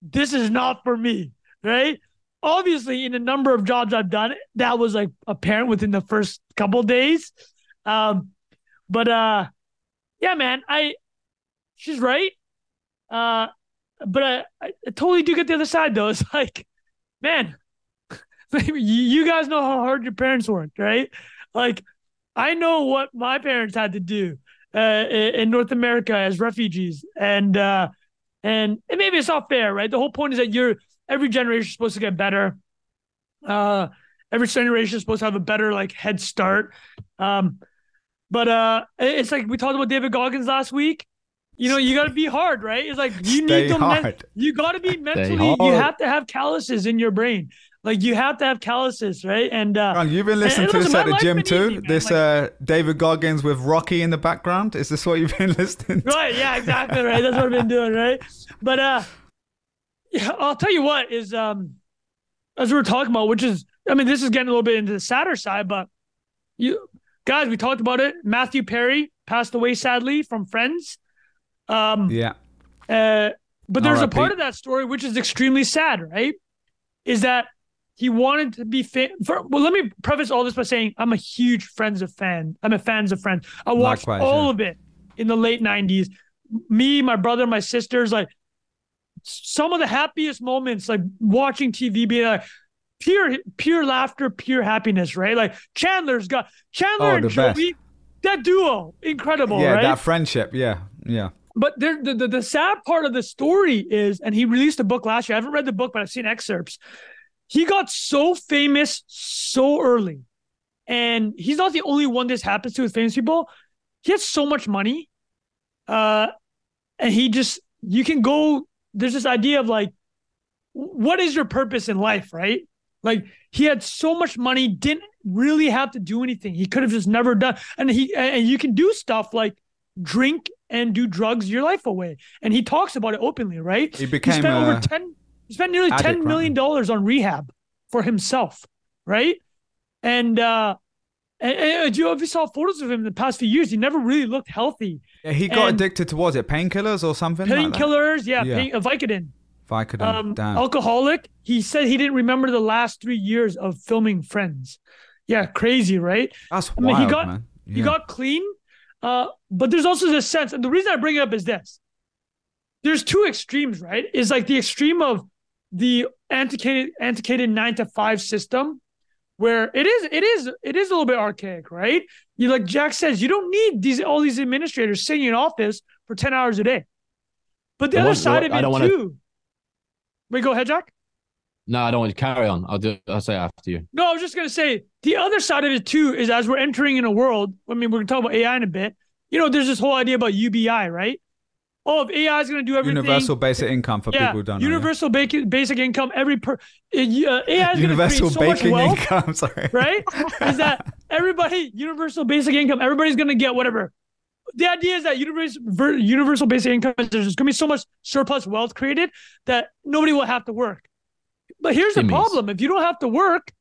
this is not for me, right? Obviously, in a number of jobs I've done, that was like apparent within the first couple days. Um, but uh, yeah, man, I she's right. Uh, but I, I totally do get the other side though. *laughs* It's like, man, *laughs* you, guys know how hard your parents worked, right? Like, I know what my parents had to do uh, in North America as refugees, and uh, and and maybe it's not fair, right? The whole point is that you're every generation is supposed to get better. Uh, every generation is supposed to have a better like head start. Um, but uh, it's like we talked about David Goggins last week. You know, you got to be hard, right? It's like you Stay need to men- you got to be mentally. You have to have calluses in your brain. Like you have to have calluses, right? And uh, Trung, you've been listening and to this at the gym too. easy, this Like- uh, David Goggins with Rocky in the background. Is this what you've been *laughs* listening to? right yeah exactly right that's what i've been doing right but uh yeah i'll tell you what is um as we were talking about which is i mean this is getting a little bit into the sadder side but you guys we talked about it matthew perry passed away sadly from friends um Yeah. uh, but there's a part of that story which is extremely sad, right? Is that he wanted to be fan. For, well, let me preface all this by saying I'm a huge Friends of fan. I'm a fans of Friends. I watched all yeah. of it in the late '90s. Me, my brother, my sisters, like some of the happiest moments, like watching TV, being like pure, pure laughter, pure happiness, right? Like Chandler's got Chandler Oh, and the best. Joey, that duo, incredible, yeah, right? that friendship. Yeah. Yeah. But there, the, the the sad part of the story is, and he released a book last year. I haven't read the book, but I've seen excerpts. He got so famous so early, and he's not the only one this happens to with famous people. He has so much money, uh, and he just you can go. There's this idea of like, what is your purpose in life, right? Like he had so much money, didn't really have to do anything. He could have just never done. And he and you can do stuff like drink and do drugs your life away. And he talks about it openly, right? He became he spent a over ten. He spent nearly addict, ten million dollars on rehab for himself, right? And uh, and, and you if you saw photos of him in the past few years, he never really looked healthy. Yeah, he got and- addicted to was it painkillers or something? like? Painkillers, yeah, Yeah. pain, uh, Vicodin. Vicodin. Um, Damn. alcoholic. He said he didn't remember the last three years of filming Friends. Yeah, crazy, right? That's I mean, wild, he got man. he got clean, uh, but there's also this sense, and the reason I bring it up is this: there's two extremes, right? Is like the extreme of the antiquated antiquated nine to five system, where it is it is it is a little bit archaic, right? You like Jack says, you don't need these all these administrators sitting in office for ten hours a day. But the I other want- side of I it don't wanna- too. Wait, go ahead, Jack. No, I don't want to carry on. I'll do. I'll say after you. No, I was just gonna say the other side of it too is as we're entering in a world. I mean, we're gonna talk about AI in a bit. You know, there's this whole idea about UBI, right? Oh, if AI is gonna do everything, Universal basic income for yeah, people who don't know. yeah. universal basic basic income. Every per uh, AI is gonna Universal create so much wealth, income. *laughs* Sorry. right? is that everybody universal basic income? Everybody's gonna get whatever. The idea is that universal universal basic income is there's gonna be so much surplus wealth created that nobody will have to work. But here's the Timmies. problem: if you don't have to work,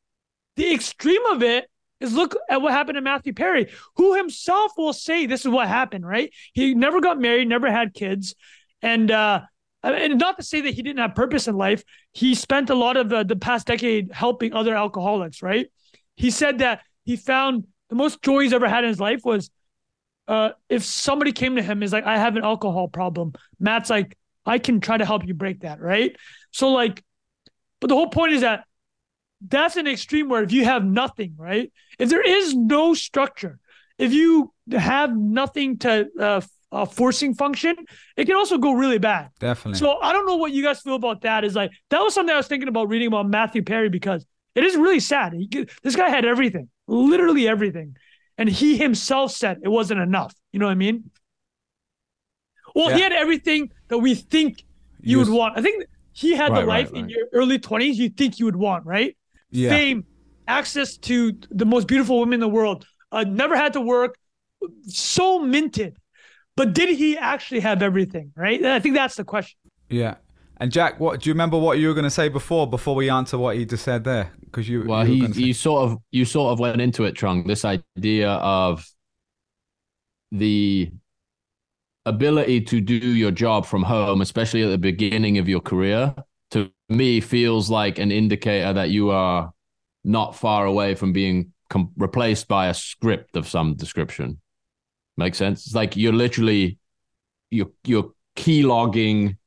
the extreme of it is look at what happened to Matthew Perry, who himself will say this is what happened. Right? He never got married, never had kids, and uh, and not to say that he didn't have purpose in life. He spent a lot of uh, the past decade helping other alcoholics. Right? He said that he found the most joy he's ever had in his life was uh, if somebody came to him is like, I have an alcohol problem. Matt's like, I can try to help you break that, right? So like, but the whole point is that that's an extreme where if you have nothing, right? If there is no structure, if you have nothing to uh, uh, forcing function, it can also go really bad. Definitely. So I don't know what you guys feel about that. Is like that was something I was thinking about reading about Matthew Perry because it is really sad. He, this guy had everything, literally everything, and he himself said it wasn't enough. You know what I mean? Well, he had everything that we think you would want. I think he had the Right, right, life in right. your early twenties you think you would want, right? yeah. Fame, access to the most beautiful women in the world. Uh, never had to work, so minted. But did he actually have everything? Right? And I think that's the question. Yeah. And Jack, what do you remember what you were going to say before before we answer what he just said there? Because you, Well, you he say- you sort of you sort of went into it, Trung. This idea of the ability to do your job from home, especially at the beginning of your career, to me feels like an indicator that you are not far away from being com- replaced by a script of some description. Make sense? It's like you're literally you're you're key logging.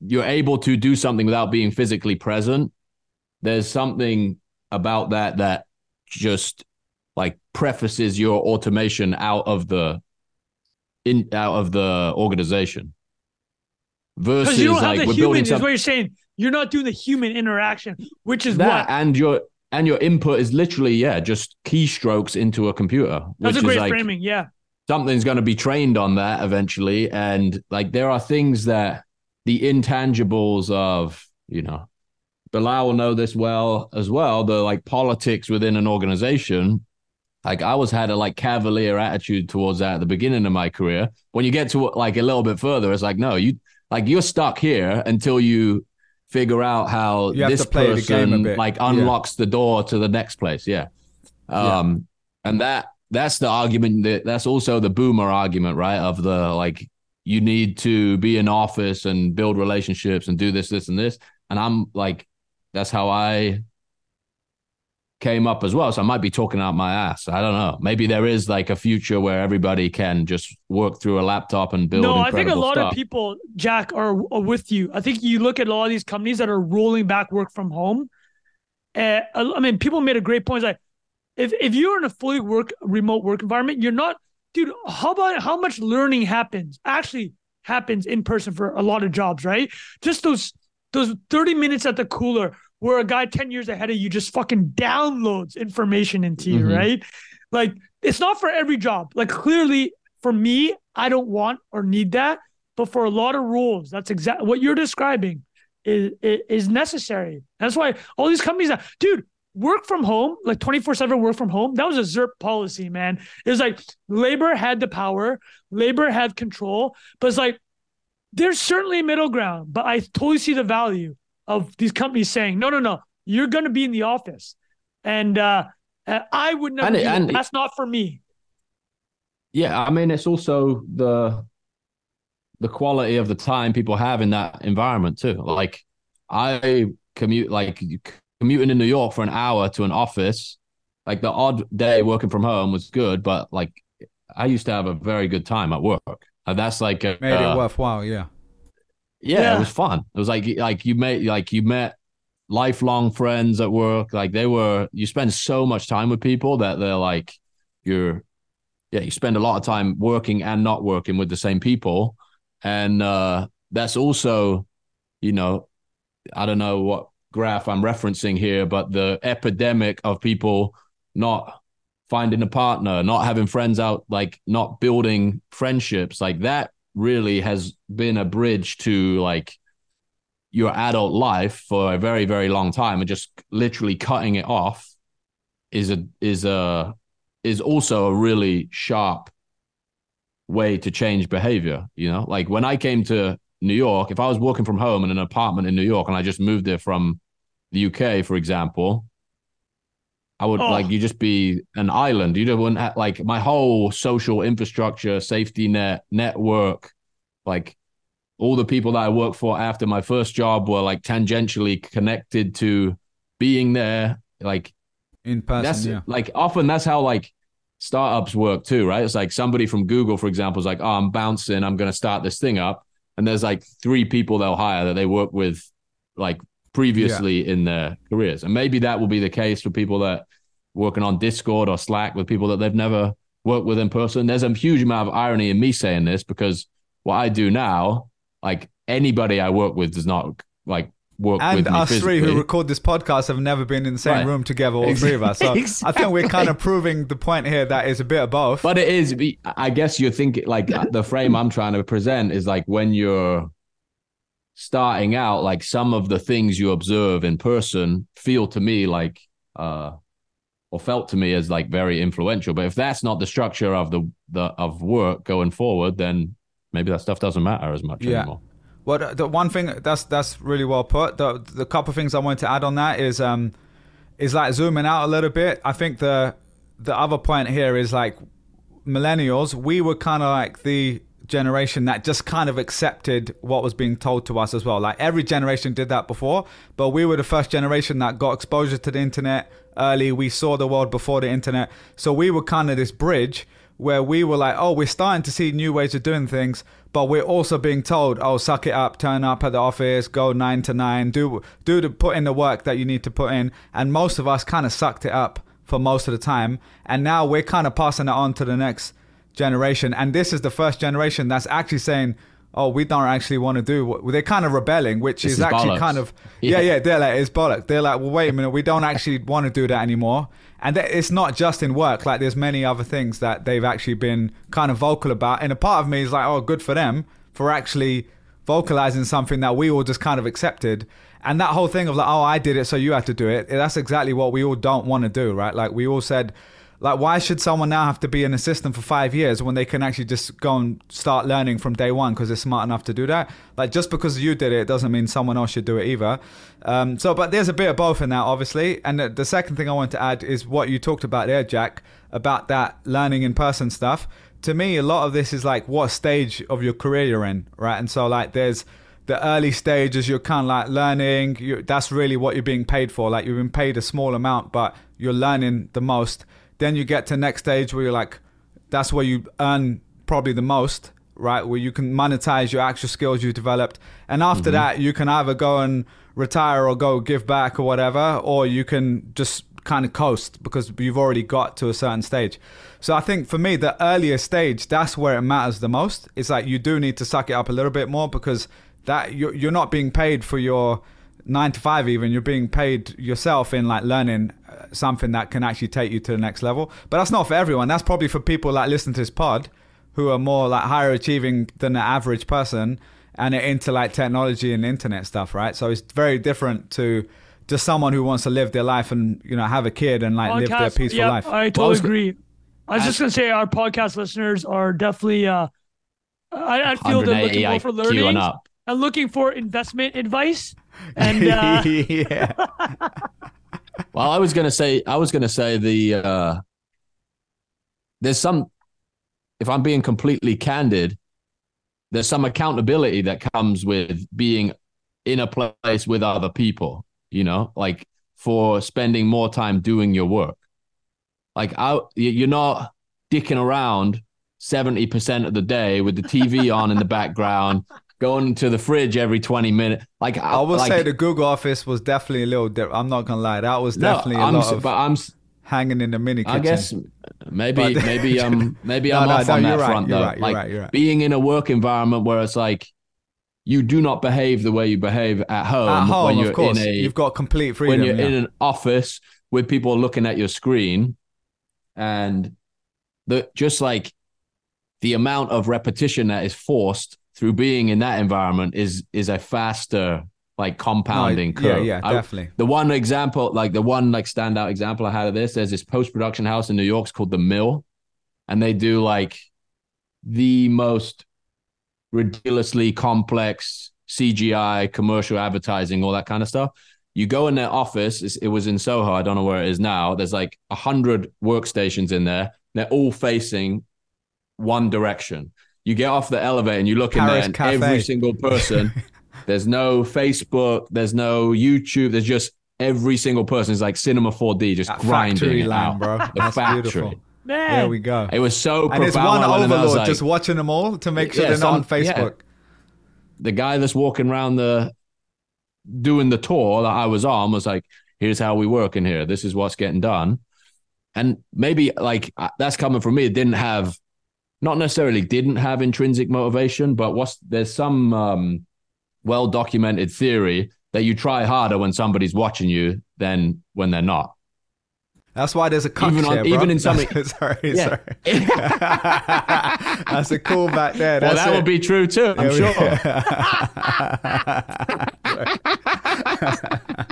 You're able to do something without being physically present. There's something about that that just like prefaces your automation out of the in out of the organization versus you don't like have the human, is what you're saying. You're not doing the human interaction, which is that what. and your and your input is literally yeah just keystrokes into a computer That's which a great is like framing. Yeah. something's going to be trained on that eventually and like there are things that the intangibles of you know Bilal will know this well as well the like politics within an organization. Like I was had a like cavalier attitude towards that at the beginning of my career. When you get to like a little bit further it's like no you like you're stuck here until you figure out how this to play the game a person like Yeah. unlocks the door to the next place. Yeah. Yeah. um and that that's the argument that that's also the boomer argument right of the like you need to be in office and build relationships and do this this and this and i'm like that's how i came up as well so i might be talking out my ass i don't know maybe there is like a future where everybody can just work through a laptop and build No, I think a lot stuff. of people, Jack, are, are with you. I think you look at a lot of these companies that are rolling back work from home. Uh, I I mean, people made a great point. Like, if if you're in a fully work remote work environment, you're not dude, how about how much learning happens actually happens in person for a lot of jobs, right? Just those those 30 minutes at the cooler where a guy 10 years ahead of you just fucking downloads information into you, Mhm. right? Like it's not for every job. Like clearly for me, I don't want or need that, but for a lot of roles, that's exactly what you're describing is, is is necessary. That's why all these companies that dude, work from home, like 24/7 work from home, that was a ZIRP policy, man. It was like labor had the power, labor had control, but it's like there's certainly a middle ground, but I totally see the value of these companies saying, no, no, no, you're going to be in the office. And uh, I would never, And it- do that. it- that's not for me. Yeah, I mean, it's also the the quality of the time people have in that environment too. Like, I commute, like commuting in New York for an hour to an office. Like the odd day working from home was good, but like I used to have a very good time at work. And that's like a, Made uh, it worthwhile, yeah. yeah, Yeah. it was fun. It was like like you met like you met lifelong friends at work. Like they were you spend so much time with people that they're like you're yeah, you spend a lot of time working and not working with the same people. And uh that's also, you know, I don't know what graph I'm referencing here, but the epidemic of people not finding a partner, not having friends out, like not building friendships, like that really has been a bridge to like your adult life for a very, very long time and just literally cutting it off is a is a is also a really sharp way to change behavior. You know, like when I came to New York, if I was working from home in an apartment in New York and I just moved there from the UK, for example, I would Oh. like you just be an island. You don't wouldn't have, like my whole social infrastructure, safety net, network, like all the people that I worked for after my first job were like tangentially connected to being there. Like In person, that's yeah. like often that's how like startups work too, right? It's like somebody from Google, for example, is like, oh, I'm bouncing, I'm going to start this thing up. And there's like three people they'll hire that they work with like previously in their careers. And maybe that will be the case for people that working on Discord or Slack with people that they've never worked with in person. There's a huge amount of irony in me saying this because what I do now, like anybody I work with does not like work And us three who record this podcast have never been in the same Right. room together, all three of us. So *laughs* I think we're kind of proving the point here that it's a bit of both. But it is. I guess you're thinking like the frame I'm trying to present is like when you're starting out, like some of the things you observe in person feel to me like, uh, or felt to me as like very influential. But if that's not the structure of the the of work going forward, then maybe that stuff doesn't matter as much Yeah. anymore. Well, the- one thing that's that's really well put. The the couple things I wanted to add on that is um is like zooming out a little bit. I think the the other point here is like millennials. We were kind of like the generation that just kind of accepted what was being told to us as well. Like every generation did that before, but we were the first generation that got exposure to the internet early. We saw the world before the internet, so we were kind of this bridge where we were like, oh, we're starting to see new ways of doing things, but we're also being told, oh, suck it up, turn up at the office, go nine to nine, do do the put in the work that you need to put in. And most of us kind of sucked it up for most of the time, and now we're kind of passing it on to the next generation. And this is the first generation that's actually saying. Oh, we don't actually want to do what they're kind of rebelling, which is, is actually bollocks. kind of *laughs* yeah, Yeah. yeah. They're like it's bollocks. They're like, well, wait a minute, we don't actually *laughs* want to do that anymore. And that it's not just in work. Like there's many other things that they've actually been kind of vocal about. And a part of me is like, oh, good for them for actually vocalizing something that we all just kind of accepted. And that whole thing of like, oh, I did it, so you have to do it. That's exactly what we all don't want to do, right? Like we all said, like, why should someone now have to be an assistant for five years when they can actually just go and start learning from day one because they're smart enough to do that? Like, just because you did it doesn't mean someone else should do it either. Um, so, but there's a bit of both in that, obviously. And the, the second thing I want to add is what you talked about there, Jack, about that learning in person stuff. To me, a lot of this is like what stage of your career you're in, right? And so, like, there's the early stages you're kind of like learning you, that's really what you're being paid for like you've been paid a small amount but you're learning the most then you get to next stage where you're like that's where you earn probably the most right where you can monetize your actual skills you've developed and Mm-hmm. after that you can either go and retire or go give back or whatever or you can just kind of coast because you've already got to a certain stage. So I think for me, the earlier stage, that's where it matters the most. It's like you do need to suck it up a little bit more because that you're, you're not being paid for your nine to five even you're being paid yourself in like learning uh, something that can actually take you to the next level but that's not for everyone that's probably for people that listen to this pod who are more like higher achieving than the average person and are into like technology and internet stuff right so it's very different to just someone who wants to live their life and you know have a kid and like live their peaceful yep, life I totally I was- agree. I was just gonna say our podcast listeners are definitely. Uh, I, I feel they're looking more for learning and looking for investment advice. And *laughs* uh, yeah *laughs* Well, I was gonna say, I was gonna say the uh, there's some. If I'm being completely candid, there's some accountability that comes with being in a place with other people. You know, like for spending more time doing your work. Like, I, you- you're not dicking around seventy percent of the day with the TV on in the background, going to the fridge every twenty minutes. Like, I will like, say the Google office was definitely a little different. I'm not gonna lie, that was no, definitely a I'm, lot of but I'm hanging in the mini kitchen. I guess maybe But- *laughs* maybe um maybe *laughs* No, I'm no, off no, on that right, front though. right, like right. being in a work environment where it's like you do not behave the way you behave at home, at home, when you're of course, in a you've got complete freedom. when you're yeah. in an office with people looking at your screen and the just like the amount of repetition that is forced through being in that environment is is a faster like compounding No, curve. yeah, I- definitely. the one example, like the one like standout example I had of this, there's this post production house in New York. It's called the Mill, and they do like the most ridiculously complex CGI, commercial advertising, all that kind of stuff. You go in their office. It was in Soho. I don't know where it is now. There's like a hundred workstations in there. They're all facing one direction. You get off the elevator and you look in Paris there, and Cafe. every single person. *laughs* there's no Facebook. There's no YouTube. There's just every single person is like Cinema 4D, just That grinding factory it line, out. bro. The That's factory. beautiful. man, There we go. It was so and it's one and I was overlord like- just watching them all to make sure Yeah, they're not on some- yeah. Facebook. the guy that's walking around the doing the tour that I was on was like, "Here's how we work in here. This is what's getting done." And maybe like uh, that's coming from me. It didn't have, not necessarily didn't have intrinsic motivation, but what's there's some um, well documented theory that you try harder when somebody's watching you than when they're not. That's why there's a cut Even on- chair, even in something- *laughs* sorry, Yeah. sorry. *laughs* That's a cool back there. well, that it. would be true too. I'm sure. *laughs*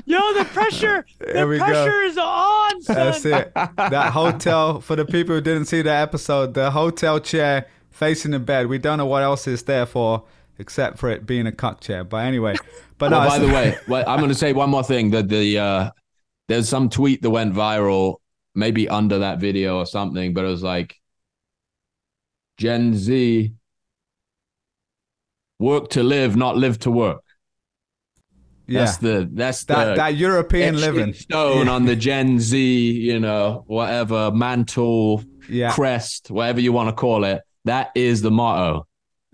yo, the pressure, the we go. pressure is on, son. That's it. That hotel, for the people who didn't see that episode, the hotel chair facing the bed. We don't know what else is there for except for it being a cuck chair. But anyway, but no, by the way, well, I'm going to say one more thing. That the uh, there's some tweet that went viral, maybe under that video or something, but it was like Gen Z work to live, not live to work. yeah, That's the that's that the that European living. stone Yeah. on the *laughs* Gen Z, you know, whatever mantle, Yeah. crest, whatever you want to call it. That is the motto.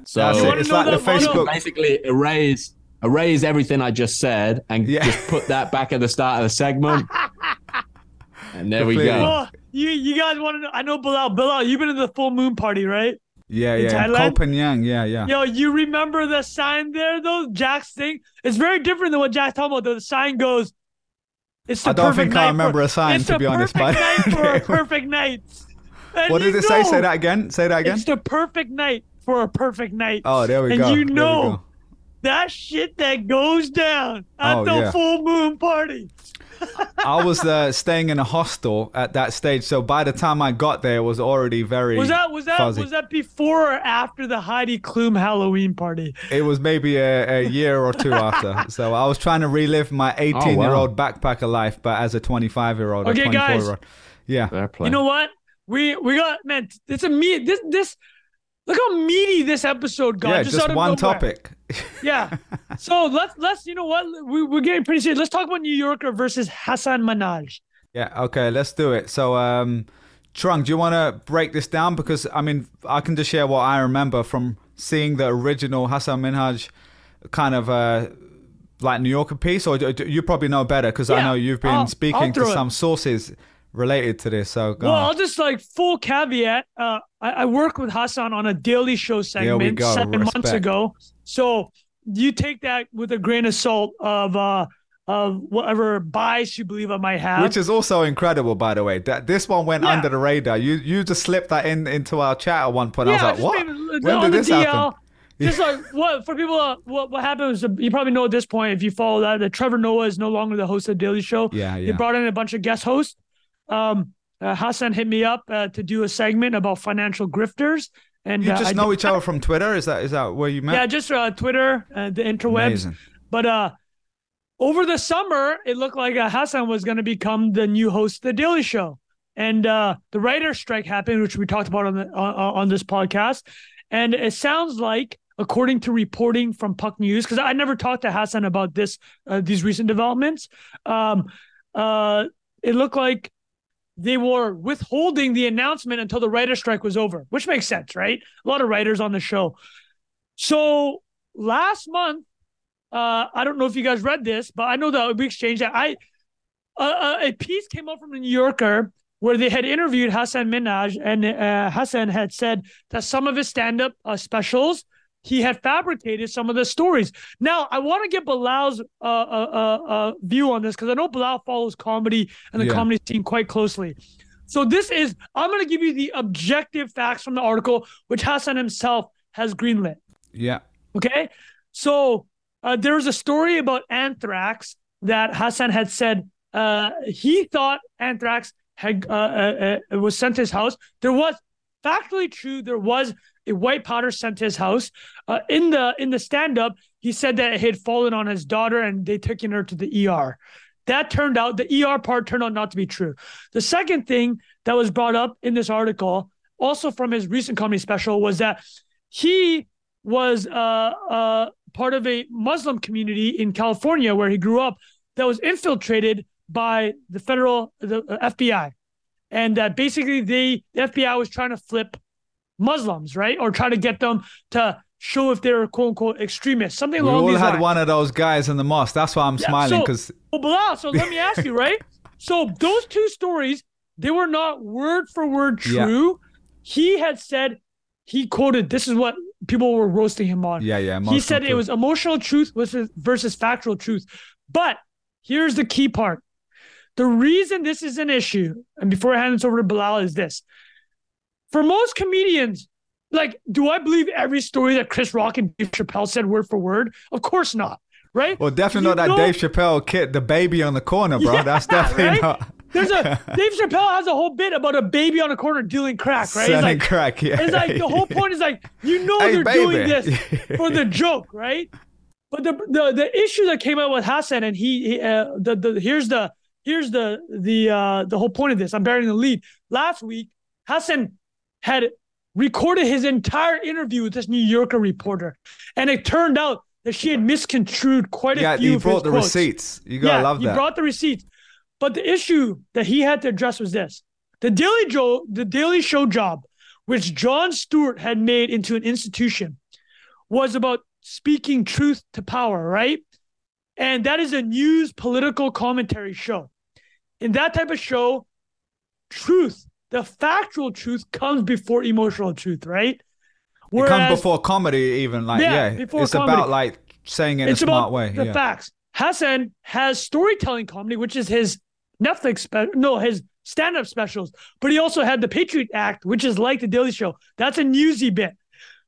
So That's You it. wanna It's like the? Facebook. basically erase erase everything I just said and Yeah. just put that back at the start of the segment. *laughs* and there we go. Oh, you you guys want to know? I know Bilal. Bilal, you've been to the full moon party, right? Yeah, in yeah. Thailand? Koh Phangan. Yeah, yeah. Yo, you remember the sign there though? Jack's thing. It's very different than what Jack's talking about. Though the sign goes, "It's the I don't think I night remember for, a sign, to be honest, perfect but- night for a *laughs* perfect night. And What you did it say? Say that again. Say that again. It's the perfect night for a perfect night. Oh, there we and go. And you know go. That shit that goes down at Oh, the yeah. full moon party. I was uh, staying in a hostel at that stage, so by the time I got there, it was already very. Was that was that fuzzy. was that before or after the Heidi Klum Halloween party? It was maybe a, a year or two *laughs* after. So I was trying to relive my 18 year old backpacker life, but as a 25 year old or Okay, 24 guys. year old. Yeah. Fair play. You know what? We we got man. It's a meat. This this. Look how meaty this episode got. yeah, just, just out of one nowhere. topic. Yeah. So let's let's you know what we we're getting pretty serious. Let's talk about New Yorker versus Hasan Minhaj. Yeah, okay, let's do it. So, um, Trung, do you want to break this down? Because, I mean, I can just share what I remember from seeing the original Hasan Minhaj kind of uh, like New Yorker piece, or do, do- you probably know better because I know you've been I'll- I'll speaking to throw it. some sources related to this. So go Well, on. I'll just like full caveat. Uh, I, I work with Hasan on a daily show segment seven months ago. So you take that with a grain of salt of uh of whatever bias you believe I might have. Which is also incredible, by the way. That this one went Yeah. under the radar. You you just slipped that in into our chat at one point. yeah, I was like, what? maybe- When on did the this DL, happen? Just like *laughs* what for people, uh, what what happened was uh, you probably know at this point if you follow that that Trevor Noah is no longer the host of Daily Show. Yeah, They yeah. brought in a bunch of guest hosts. Um, uh, Hasan hit me up uh, to do a segment about financial grifters, and You uh, just I know did each other from Twitter. Is that is that where you met? Yeah, just uh, Twitter, uh, the interwebs. Amazing. But uh, over the summer, it looked like uh, Hasan was going to become the new host of the Daily Show, and uh, the writer's strike happened, which we talked about on the on, on this podcast. And it sounds like, according to reporting from Puck News, because I never talked to Hasan about this uh, these recent developments, um, uh, it looked like they were withholding the announcement until the writer's strike was over, which makes sense, right? A lot of writers on the show. So last month, uh, I don't know if you guys read this, but I know that we exchanged that. I uh, a piece came out from the New Yorker where they had interviewed Hasan Minhaj, and uh, Hasan had said that some of his stand-up uh, specials he had fabricated some of the stories. Now, I want to get Bilal's uh, uh, uh, uh, view on this because I know Bilal follows comedy and the Yeah. comedy scene quite closely. So this is I'm going to give you the objective facts from the article, which Hasan himself has greenlit. Yeah. Okay. So uh, there was a story about anthrax that Hasan had said uh, he thought anthrax had uh, uh, uh, was sent to his house. There was factually true. There was white powder sent to his house. Uh, in the in the stand up, he said that it had fallen on his daughter and they taken her to the ER. That turned out the ER part turned out not to be true. The second thing that was brought up in this article, also from his recent comedy special, was that he was uh, uh, part of a Muslim community in California where he grew up that was infiltrated by the federal the uh, FBI, and that basically they the FBI was trying to flip Muslims, right, or try to get them to show if they're quote unquote extremists, something We along all had lines. one of those guys in the mosque. That's why I'm Yeah, smiling so- because Well, Bilal, so let me ask you, right? *laughs* So those two stories, they were not word for word Yeah. true. He had said, he quoted, this is what people were roasting him on. yeah, yeah. he said it was emotional truth versus, versus factual truth. But here's the key part. The reason this is an issue, and before I hand this over to Bilal, is this. For most comedians, like, do I believe every story that Chris Rock and Dave Chappelle said word for word? Of course not. Right? Well, definitely You not that know- Dave Chappelle kid, the baby on the corner, bro. Yeah, That's definitely right? not There's a *laughs* Dave Chappelle has a whole bit about a baby on a corner dealing crack, right? Selling like, crack. Yeah. it's like the whole point is like you know Hey, they're baby. doing this *laughs* for the joke, right? But the the the issue that came out with Hasan and he, he uh, the the here's the here's the the uh the whole point of this. I'm burying the lead. Last week, Hasan had recorded his entire interview with this New Yorker reporter, and it turned out that she had misconstrued quite a yeah, few he of his brought the quotes receipts. You gotta yeah, love he that. brought the receipts. But the issue that he had to address was this: the Daily Joe, the Daily Show job, which Jon Stewart had made into an institution, was about speaking truth to power, right? And that is a news political commentary show. In that type of show, truth, the factual truth, comes before emotional truth, right? it comes before comedy, even like Yeah, yeah. it's comedy. about like saying it in a smart about way. the yeah. facts. Hasan has storytelling comedy, which is his Netflix no his stand-up specials, but he also had the Patriot Act, which is like the Daily Show. That's a newsy bit.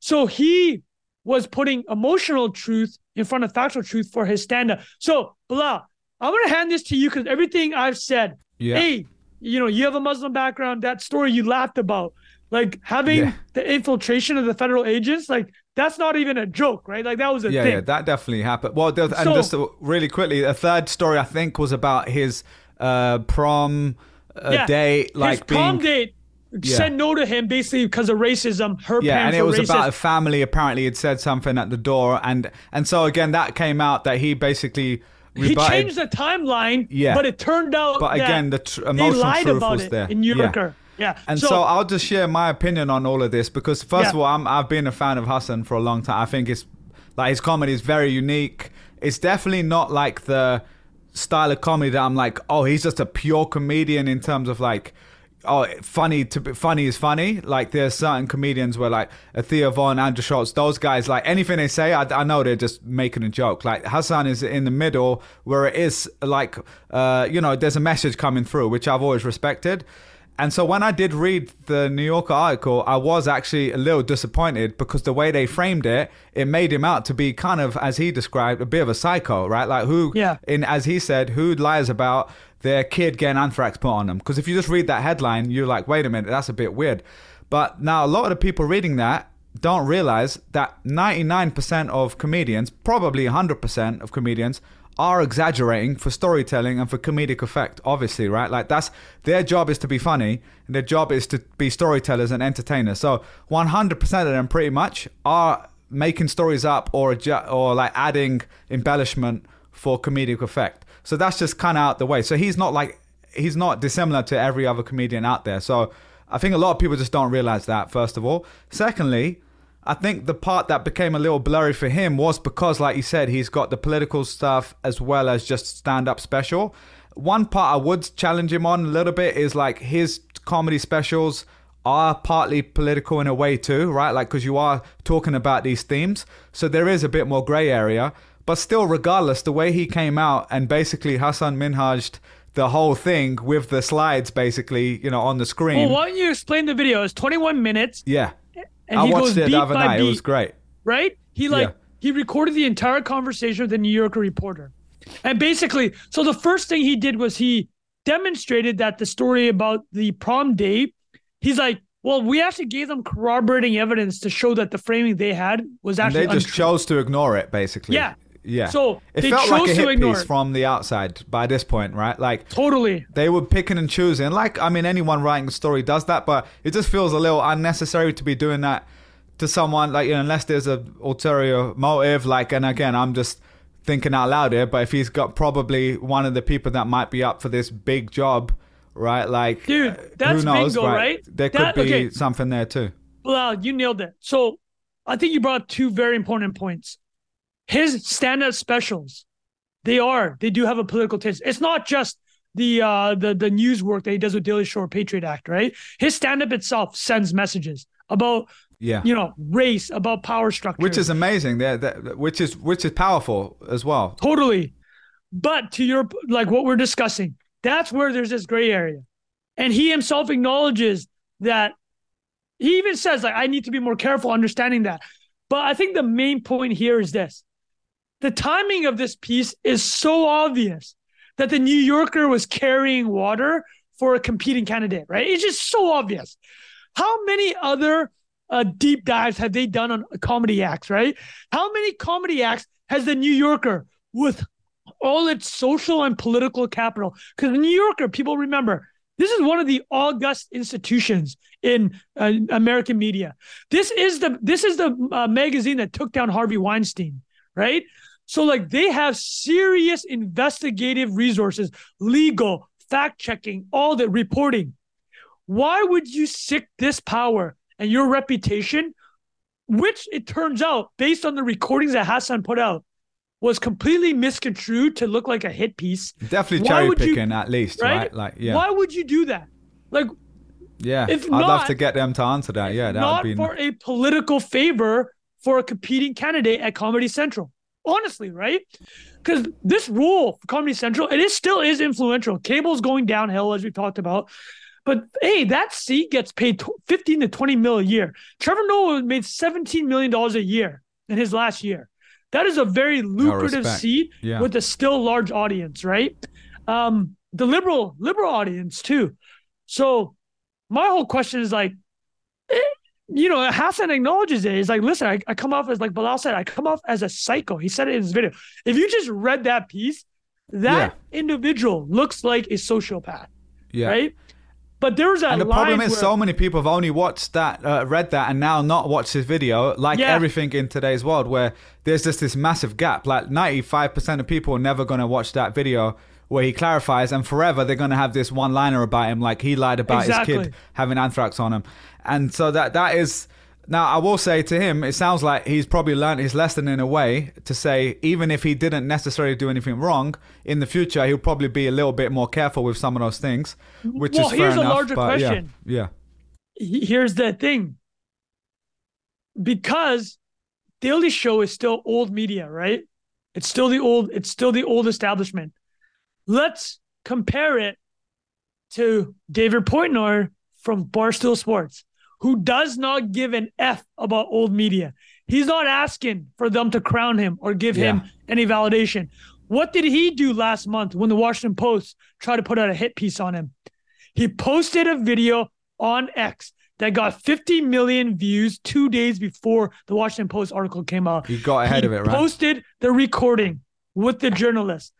So he was putting emotional truth in front of factual truth for his stand-up. So blah. I'm gonna hand this to you because everything I've said, Yeah. hey, you know, you have a Muslim background. That story you laughed about, like having Yeah. the infiltration of the federal agents, like that's not even a joke, right? Like that was a yeah, thing. yeah, that definitely happened. Well, and So- just really quickly, a third story I think was about his uh, prom uh, Yeah. date, like his prom being date Yeah. said no to him basically because of racism. Her yeah, and it was racist. about a family. Apparently, had said something at the door, and and so again, that came out that he basically he changed the timeline, Yeah. but it turned out but that again, the tr- emotional lied truth about was it there in New Yeah. Yeah, And so, I'll just share my opinion on all of this because first Yeah. of all, I'm I've been a fan of Hasan for a long time. I think it's like his comedy is very unique. it's definitely not like the style of comedy that I'm like, oh, he's just a pure comedian in terms of like, oh, funny to be funny is funny. Like there's certain comedians where like a Theo Von, Andrew Schulz, those guys, like anything they say, I, I know they're just making a joke. Like Hasan is in the middle where it is like, uh, you know, there's a message coming through, which I've always respected. And so when I did read the New Yorker article, I was actually a little disappointed because the way they framed it, it made him out to be kind of, as he described, a bit of a psycho, right? Like who, Yeah. in as he said, who lies about their kid getting anthrax put on them? Because if you just read that headline, you're like, wait a minute, that's a bit weird. But now a lot of the people reading that don't realize that 99% of comedians, probably 100% of comedians, are exaggerating for storytelling and for comedic effect, obviously, right? Like that's their job is to be funny, and their job is to be storytellers and entertainers. So 100% of them pretty much are making stories up or or like adding embellishment for comedic effect. So that's just kind of out the way. So he's not like he's not dissimilar to every other comedian out there. So I think a lot of people just don't realize that first of all. Secondly, I think the part that became a little blurry for him was because, like you said, he's got the political stuff as well as just stand up special. One part I would challenge him on a little bit is like his comedy specials are partly political in a way too, right? Like, because you are talking about these themes. So there is a bit more gray area. But still, regardless, the way he came out and basically Hasan Minhajed the whole thing with the slides basically, you know, on the screen. Well, why don't you explain the video? It's 21 minutes, yeah. and I he watched goes it beat the other night. beat. It was great. right? He like Yeah. he recorded the entire conversation with the New Yorker reporter. And basically, so the first thing he did was he demonstrated that the story about the prom date, he's like, well, we actually gave them corroborating evidence to show that the framing they had was And actually they just untrue. chose to ignore it, basically. Yeah. Yeah. So it they felt like a chose to hit ignore piece it. from the outside by this point, right? Like totally. they were picking and choosing. Like, I mean, anyone writing a story does that, but it just feels a little unnecessary to be doing that to someone. Like, you know, unless there's a ulterior motive. Like, and again, I'm just thinking out loud here. But if he's got probably one of the people that might be up for this big job, right? Like, Dude, that's who knows, bingo, right? There could be okay. something there too. Well, you nailed it. So I think you brought up two very important points. His stand-up specials, they are, they do have a political taste. It's not just the uh the the news work that he does with Daily Show or Patriot Act, right? His stand-up itself sends messages about Yeah. you know race, about power structure. which is amazing. That, that which is which is powerful as well. Totally. But to your like what we're discussing, that's where there's this gray area. And he himself acknowledges that he even says like I need to be more careful understanding that. But I think the main point here is this. The timing of this piece is so obvious that the New Yorker was carrying water for a competing candidate, right? It's just so obvious. How many other uh, deep dives have they done on comedy acts, right? How many comedy acts has the New Yorker with all its social and political capital? Because the New Yorker, people remember, this is one of the august institutions in uh, American media. This is the this is the uh, magazine that took down Harvey Weinstein, right? So like they have serious investigative resources, legal, fact checking, all the reporting. Why would you sick this power and your reputation, which it turns out, based on the recordings that Hasan put out, was completely misconstrued to look like a hit piece? Definitely cherry would you- picking at least, right? right? Like yeah. Why would you do that? Like Yeah, If I'd love to get them to answer that. Yeah, that not would be. for a political favor for a competing candidate at Comedy Central. Honestly, right? Because this rule for Comedy Central, it is still is influential. Cable's going downhill, as we talked about. But hey, that seat gets paid 15 to 20 mil a year. Trevor Noah made 17 million dollars a year in his last year. That is a very lucrative seat Yeah. with a still large audience, right? Um, the liberal liberal audience too. So my whole question is like, eh, you know, Hasan acknowledges it. He's like, listen, I, I come off as like Bilal said, I come off as a psycho. He said it in his video. If you just read that piece, that individual looks like a sociopath, yeah. right? But there was a And the problem is, where- so many people have only watched that, uh, read that, and now not watched his video. Like Yeah. everything in today's world, where there's just this massive gap. Like 95% of people are never going to watch that video where he clarifies, and forever they're going to have this one-liner about him, like he lied about his kid having anthrax on him. And so that that is Now, I will say to him, it sounds like he's probably learned his lesson in a way to say, even if he didn't necessarily do anything wrong, in the future, he'll probably be a little bit more careful with some of those things, which Well, is fair here's a enough. larger but yeah, question. Yeah. here's the thing because daily show is still old media right it's still the old it's still the old establishment let's compare it to david Portnoy from barstool sports who does not give an f about old media. He's not asking for them to crown him or give him any validation. What did he do last month when the washington post tried to put out a hit piece on him? He posted a video on X that got 50 million views two days before the Washington Post article came out. He got ahead He of it, right? Posted the recording with the journalist,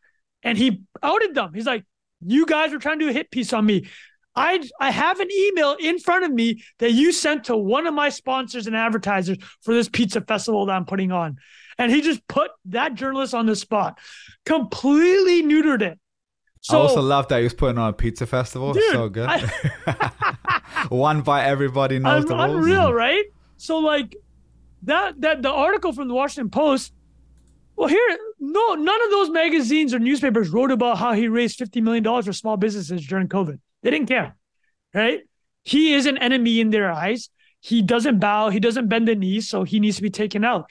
and he outed them. He's like, "You guys were trying to do a hit piece on me. I I have an email in front of me that you sent to one of my sponsors and advertisers for this pizza festival that I'm putting on." And he just put that journalist on the spot, completely neutered it. So I also love that he was putting on a pizza festival. Dude, so good. I- *laughs* One bite, everybody knows Un- the rules. unreal, right? So like that that the article from the Washington Post. Well, here, no, none of those magazines or newspapers wrote about how he raised fifty million dollars for small businesses during COVID. They didn't care, right? He is an enemy in their eyes. He doesn't bow. He doesn't bend the knees, so he needs to be taken out.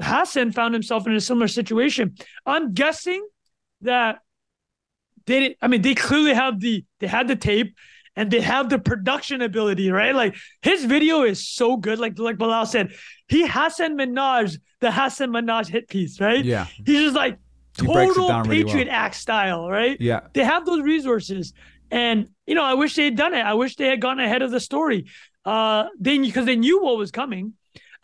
Hasan found himself in a similar situation. I'm guessing that they didn't, I mean, they clearly have the they had the tape and they have the production ability, right? Like his video is so good. Like like Bilal said, he Hasan Minhaj, the Hasan Minhaj hit piece, right? Yeah. He's just like total down really Patriot well. Act style, right? Yeah. They have those resources. And you know, I wish they had done it. I wish they had gotten ahead of the story. Uh they because they knew what was coming,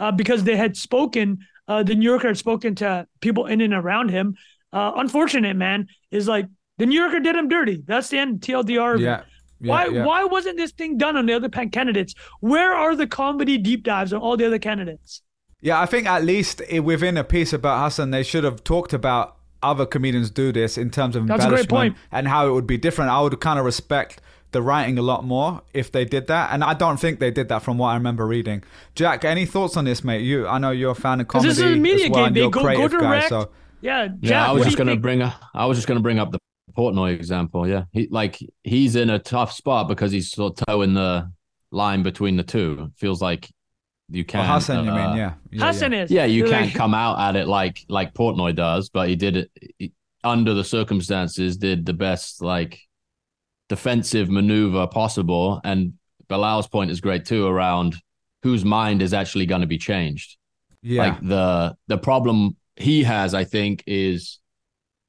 uh, because they had spoken, uh the New Yorker had spoken to people in and around him. Uh unfortunate, man, is like the New Yorker did him dirty. That's the end TLDR. of it. Yeah. yeah, why yeah. why wasn't this thing done on the other pan- candidates? Where are the comedy deep dives on all the other candidates? Yeah, I think at least within a piece about Hasan, they should have talked about other comedians do this in terms of That's a great embellishment point. and how it would be different. I would kind of respect the writing a lot more if they did that, and I don't think they did that from what I remember reading. Jack, any thoughts on this, mate? You, I know you're a fan of comedy this is a media as well, game. They you're go go creative guy, so yeah, Yeah, I was just gonna think? bring. A, I was just gonna bring up the Portnoy example. Yeah, he like he's in a tough spot because he's sort of toeing the line between the two. It feels like you oh, can't. Hasan, you uh, mean? Yeah, yeah, Hasan yeah. is. Yeah, you can't come out at it like like Portnoy does, but he did it he- under the circumstances. Did the best like defensive maneuver possible, and Bilal's point is great too around whose mind is actually going to be changed. yeah. Like the the problem he has, I think, is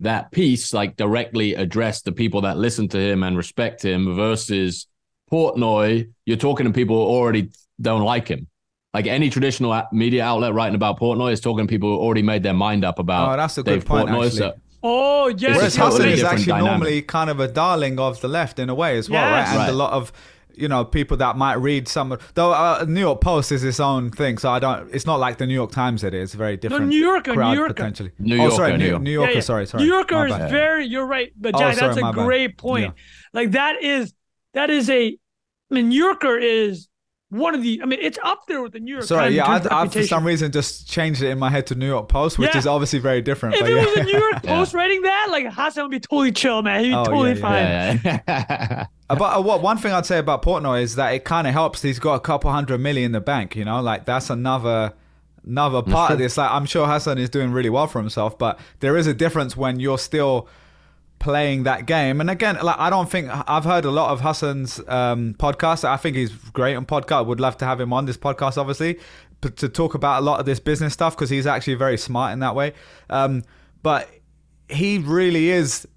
that piece like directly addressed the people that listen to him and respect him versus Portnoy. You're talking to people who already don't like him. Like any traditional media outlet writing about Portnoy is talking to people who already made their mind up about. Oh, that's a good Dave point, Portnoy. actually. So, Oh yes, Whereas a totally Hasan is actually dynamic. normally kind of a darling of the left in a way as well, Yes. right? And Right. a lot of you know people that might read some of though uh, New York Post is its own thing, so I don't. It's not like the New York Times. It is very different. New Yorker, New crowd Yorker. potentially. New oh, sorry, New, New York. New Yorker. Yeah, yeah. Sorry, sorry. New Yorker is very. You're right, but Oh, Jack, sorry, that's my a bad. great point. Yeah. Like that is that is a. I mean, New Yorker is one of the. I mean, it's up there with the New York Sorry, Times. in yeah, terms of I, I for some reason just changed it in my head to New York Post, which Yeah. is obviously very different. If but it yeah. was a New York *laughs* Yeah. Post writing that, like Hasan would be totally chill, man. He'd be Oh, totally yeah, yeah. fine. yeah, yeah. *laughs* *laughs* But uh, what one thing I'd say about Portnoy is that it kind of helps. He's got a couple hundred million in the bank. You know, like that's another another part of this. Like I'm sure Hasan is doing really well for himself, but there is a difference when you're still playing that game. And again, like I don't think I've heard a lot of Hasan's um, podcasts. I think he's great on podcast. Would love to have him on this podcast, obviously, but to talk about a lot of this business stuff because he's actually very smart in that way. Um, but he really is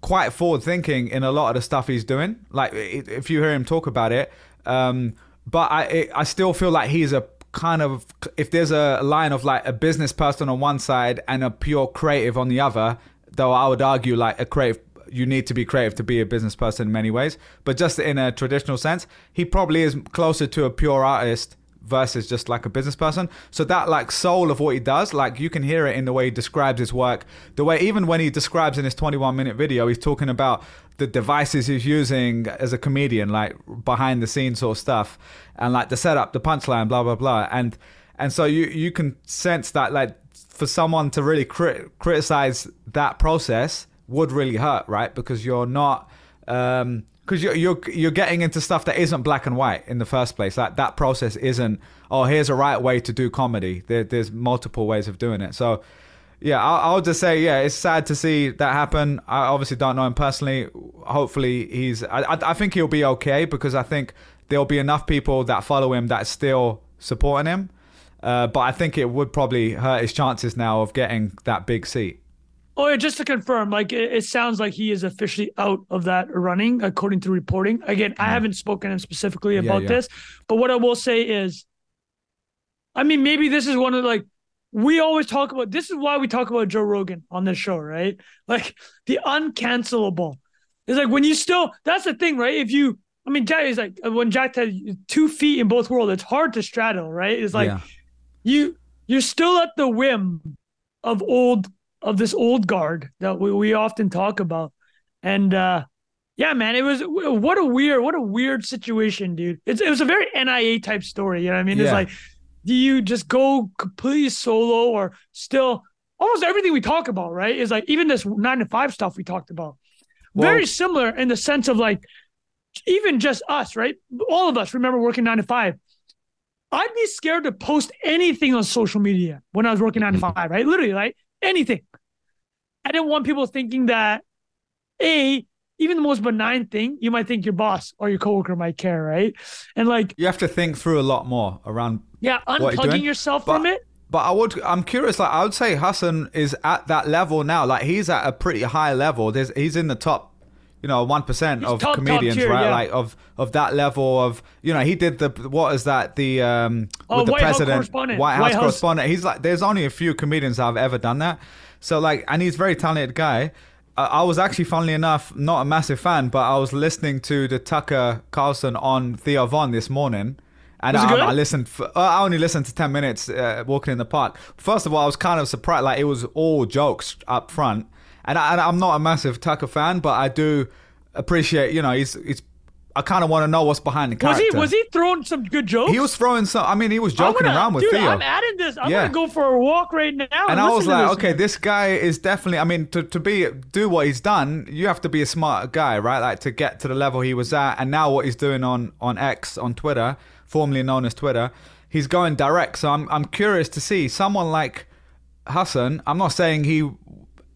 quite forward thinking in a lot of the stuff he's doing. Like if you hear him talk about it, um, but I it, I still feel like he's a kind of if there's a line of like a business person on one side and a pure creative on the other. Though I would argue like a creative. You need to be creative to be a business person in many ways, but just in a traditional sense, he probably is closer to a pure artist versus just like a business person. So that like soul of what he does, like you can hear it in the way he describes his work. The way even when he describes in his 21 minute video, he's talking about the devices he's using as a comedian, like behind the scenes sort of stuff, and like the setup, the punchline, blah blah blah, and and so you you can sense that like for someone to really crit- criticize that process would really hurt, right? Because you're not. Um, because you're, you're you're getting into stuff that isn't black and white in the first place. Like that process isn't. Oh, here's a right way to do comedy. There, there's multiple ways of doing it. So, yeah, I'll, I'll, just say, yeah, it's sad to see that happen. I obviously don't know him personally. Hopefully, he's. I, I think he'll be okay because I think there'll be enough people that follow him that still supporting him. Uh, but I think it would probably hurt his chances now of getting that big seat. Oh, yeah, just to confirm, like it, it, sounds like he is officially out of that running, according to reporting. Again, I haven't spoken him specifically about yeah, yeah. this, but what I will say is, I mean, maybe this is one of like we always talk about. This is why we talk about Joe Rogan on this show, right? Like the uncancelable. It's like when you still. That's the thing, right? If you, I mean, Jack is like when Jack had two feet in both worlds. It's hard to straddle, right? It's like yeah. You you're still at the whim of old of this old guard that we, we often talk about. And uh yeah, man, it was what a weird, what a weird situation, dude. It's, it was a very NIA type story. You know what I mean? Yeah. It's like, do you just go completely solo or still almost everything we talk about, right? Is like even this nine to five stuff we talked about. Well, very similar in the sense of like, even just us, right? All of us remember working nine to five. I'd be scared to post anything on social media when I was working nine to mm-hmm. five, right? Literally, right? anything. I didn't want people thinking that a even the most benign thing, you might think your boss or your coworker might care, right? And like you have to think through a lot more around yeah, unplugging yourself but, from it. But I would, I'm curious. Like I would say, Hasan is at that level now. Like he's at a pretty high level. There's, he's in the top you know one percent of top, comedians, top tier, right? Yeah. Like of of that level of you know he did the what is that the um oh, with the White president House correspondent. White House, White House correspondent. He's like there's only a few comedians that have ever done that. So like and he's a very talented guy. I, I was actually, funnily enough, not a massive fan, but I was listening to the Tucker Carlson on Theo Von this morning. And I, I, listened. For, I only listened to ten minutes uh, walking in the park. First of all, I was kind of surprised. Like it was all jokes up front, and, I, am not a massive Tucker fan, but I do appreciate. You know, he's he's. I kind of want to know what's behind the character. Was he was he throwing some good jokes? He was throwing some. I mean, he was joking gonna, around with dude, Theo. I'm adding this. I'm yeah. gonna go for a walk right now. And, and I was like, okay, this guy is definitely. I mean, to to be do what he's done, you have to be a smart guy, right? Like to get to the level he was at, and now what he's doing on on X on Twitter, formerly known as Twitter, he's going direct. So I'm I'm curious to see someone like Hasan. I'm not saying he